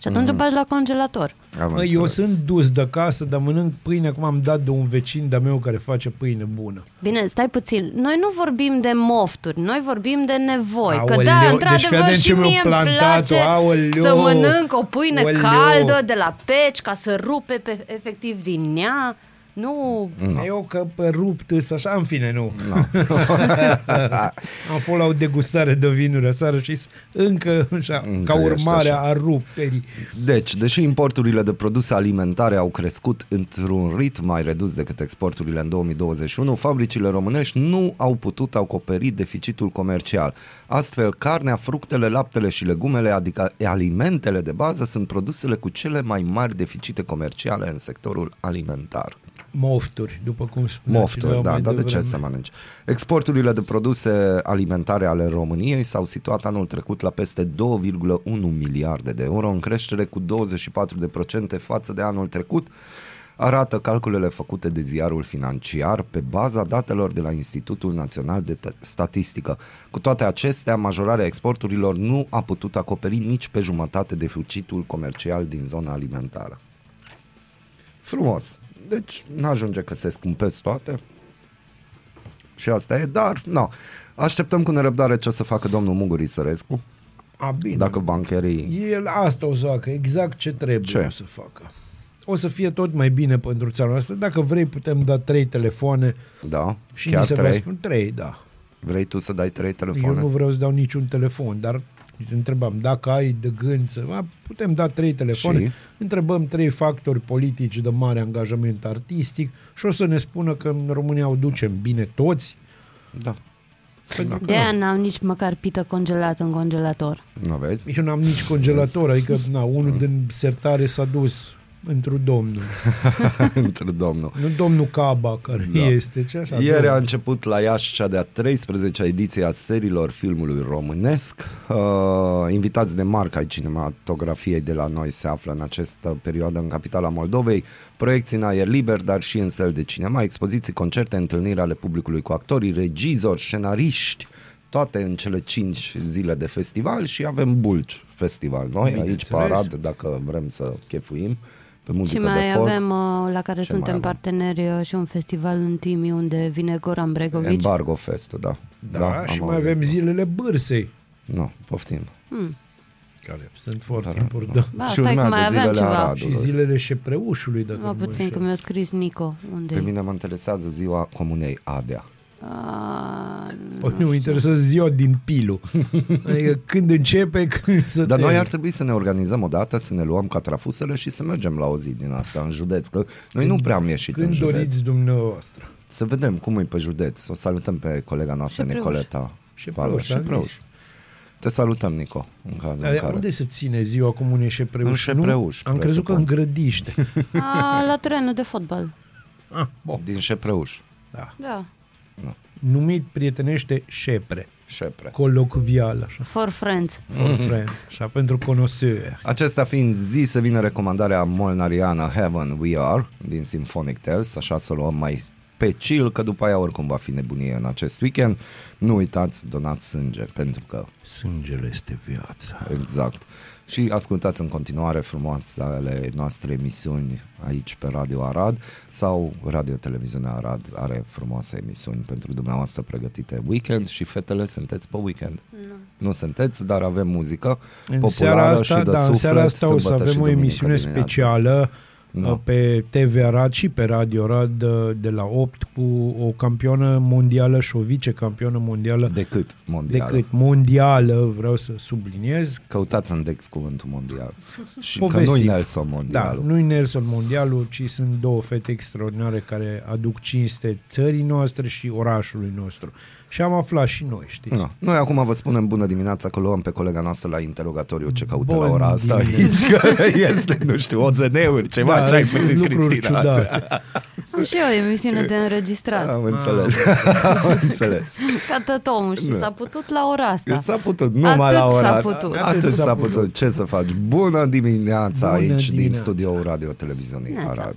Și atunci mm. o bagi la congelator. Am Mă, eu înțeles. sunt dus de casă, dar mănânc pâine, acum am dat de un vecin de-a meu care face pâine bună. Bine, stai puțin. Noi nu vorbim de mofturi, noi vorbim de nevoi. că Aoleu, da, deci într-adevăr fii atent și ce mi-au mie îmi plantat-o, place aoleu. să mănânc o pâine Aoleu. caldă de la peci ca să rupe pe, efectiv din ea. Nu, No. Eu că pe rupt îs așa, în fine, nu. No. Am fost la o degustare de vinuri aseară și s- încă așa, Încă ca ești urmare așa. a rupterii. Deci, deși importurile de produse alimentare au crescut într-un ritm mai redus decât exporturile în 2021, fabricile românești nu au putut acoperi deficitul comercial. Astfel, carnea, fructele, laptele și legumele, adică alimentele de bază, sunt produsele cu cele mai mari deficite comerciale în sectorul alimentar. Mofturi, după cum spunea Mofturi, cineva da, mai dar de ce devreme. să mănânci? Exporturile de produse alimentare ale României s-au situat anul trecut la peste 2,1 miliarde de euro, în creștere cu 24% față de anul trecut, arată calculele făcute de ziarul financiar pe baza datelor de la Institutul Național de T- Statistică. Cu toate acestea, majorarea exporturilor nu a putut acoperi nici pe jumătate deficitul comercial din zona alimentară. Frumos. Deci, n-ajunge că se scumpesc toate. Și asta e, dar, nu. Așteptăm cu nerăbdare ce o să facă domnul Muguri Sărescu, A, bine. dacă bancherii... El asta o să facă, exact ce trebuie Ce? o să facă. O să fie tot mai bine pentru țara noastră. Dacă vrei, putem da trei telefoane Da, și chiar ni se va trei. spune trei, da. Vrei tu să dai trei telefoane? Eu nu vreau să dau niciun telefon, dar te întrebam, dacă ai de gând să... A, putem da trei telefoane, Și? întrebăm trei factori politici de mare angajament artistic și o să ne spună că în România o ducem bine toți. Da. Pentru că de aia n-am nici măcar pită congelat în congelator. Nu vezi? eu n-am nici congelator, adică na, unul din sertare s-a dus într domnul. Între domnul. Nu domnul Caba, care Da. da. este, ce așa? Ieri a domnul. început la Iași cea de-a 13-a ediție a serilor filmului românesc. Uh, invitați de marca ai cinematografiei de la noi se află în această perioadă în capitala Moldovei, proiecții în aer liber, dar și în sel de cinema, expoziții, concerte, întâlniri ale publicului cu actorii, regizori, scenariști, toate în cele 5 zile de festival și avem Bulci Festival. Noi aici pe Bineînțeles. Arad, dacă vrem să chefuim, pe Și muzică mai de folk. avem, uh, la care Ce mai suntem avem? parteneri, uh, și un festival în Timiș unde vine Goran Bregovici. Embargo Festul, da. Da, am și mai auzit. avem zilele bârsei, Nu, poftim. care sunt foarte Da, importante. Ba, și stai că urmează mai avem zilele ceva. Aradului. Și zilele șepreușului, dacă Mă nu mă puțin că înșel. mi-a scris Nico. Unde Pe e? mine mă interesează ziua comunei Adea. A, Păi nu, mă interesează ziua din Pilu. Adică când începe, când să Dar noi termine. ar trebui să ne organizăm o dată, să ne luăm catrafusele și să mergem la o zi din asta în județ. Că noi nu prea am ieșit în Când județ. doriți dumneavoastră. Să vedem cum e pe județ. O salutăm pe colega noastră, Șepreuș. Nicoleta. Șepreuș, Pavel. am zis. Șepreuș. Te salutăm, Nico. În cazul în Dar care... unde se ține ziua comunei Șepreuș? În Șepreuș, Nu? Am crezut că în presupun. grădiște. a, la terenul de fotbal. Ah, bun. Din Șepreuș. Da. Da. Numit prietenește Șepre. Șepre. Colocvial, așa. For friends. For friends. Așa, pentru conoseur. Acesta fiind zi, să vină recomandarea molnariană Heaven We Are din Symphonic Tales, așa să o luăm mai pe chill, că după aia oricum va fi nebunie în acest weekend. Nu uitați, donați sânge, pentru că Sângele este viața. Exact. Și ascultați în continuare frumoasele noastre emisiuni aici pe Radio Arad sau Radio Televiziunea Arad are frumoase emisiuni pentru dumneavoastră pregătite weekend și fetele sunteți pe weekend. Nu. Nu sunteți, dar avem muzică În populară seara asta, și de da, în suflet, seara asta o să sâmbătă și avem o duminică emisiune dimineața. specială Da. uh, pe TV Arad și pe Radio Arad uh, de la 8 cu o campionă mondială și o vicecampionă mondială Decât mondial. decât mondială, vreau să subliniez. Căutați în Dex cuvântul mondial. și Povestim. că nu-i Nelson Da, mondialul. nu-i Nelson Mondialul, ci sunt două fete extraordinare care aduc cinste țării noastre și orașului nostru. Și am aflat și noi, știți? No. Noi acum vă spunem bună dimineața că luăm pe colega noastră la interogatoriu ce caută Bun la ora asta dimineața. aici, că este, nu știu, OZN-uri, ceva, faceai sunt puțin, lucruri Cristina. ciudate. Am și eu emisiune de înregistrat. Am înțeles. Am înțeles. Ca tot omul și s-a putut la ora asta. S-a putut, numai la Atât ora. s-a putut. Atât s-a putut. Ce să faci? Bună dimineața Bună aici din dimineața. studioul Radio Televiziunii Neața. Arad.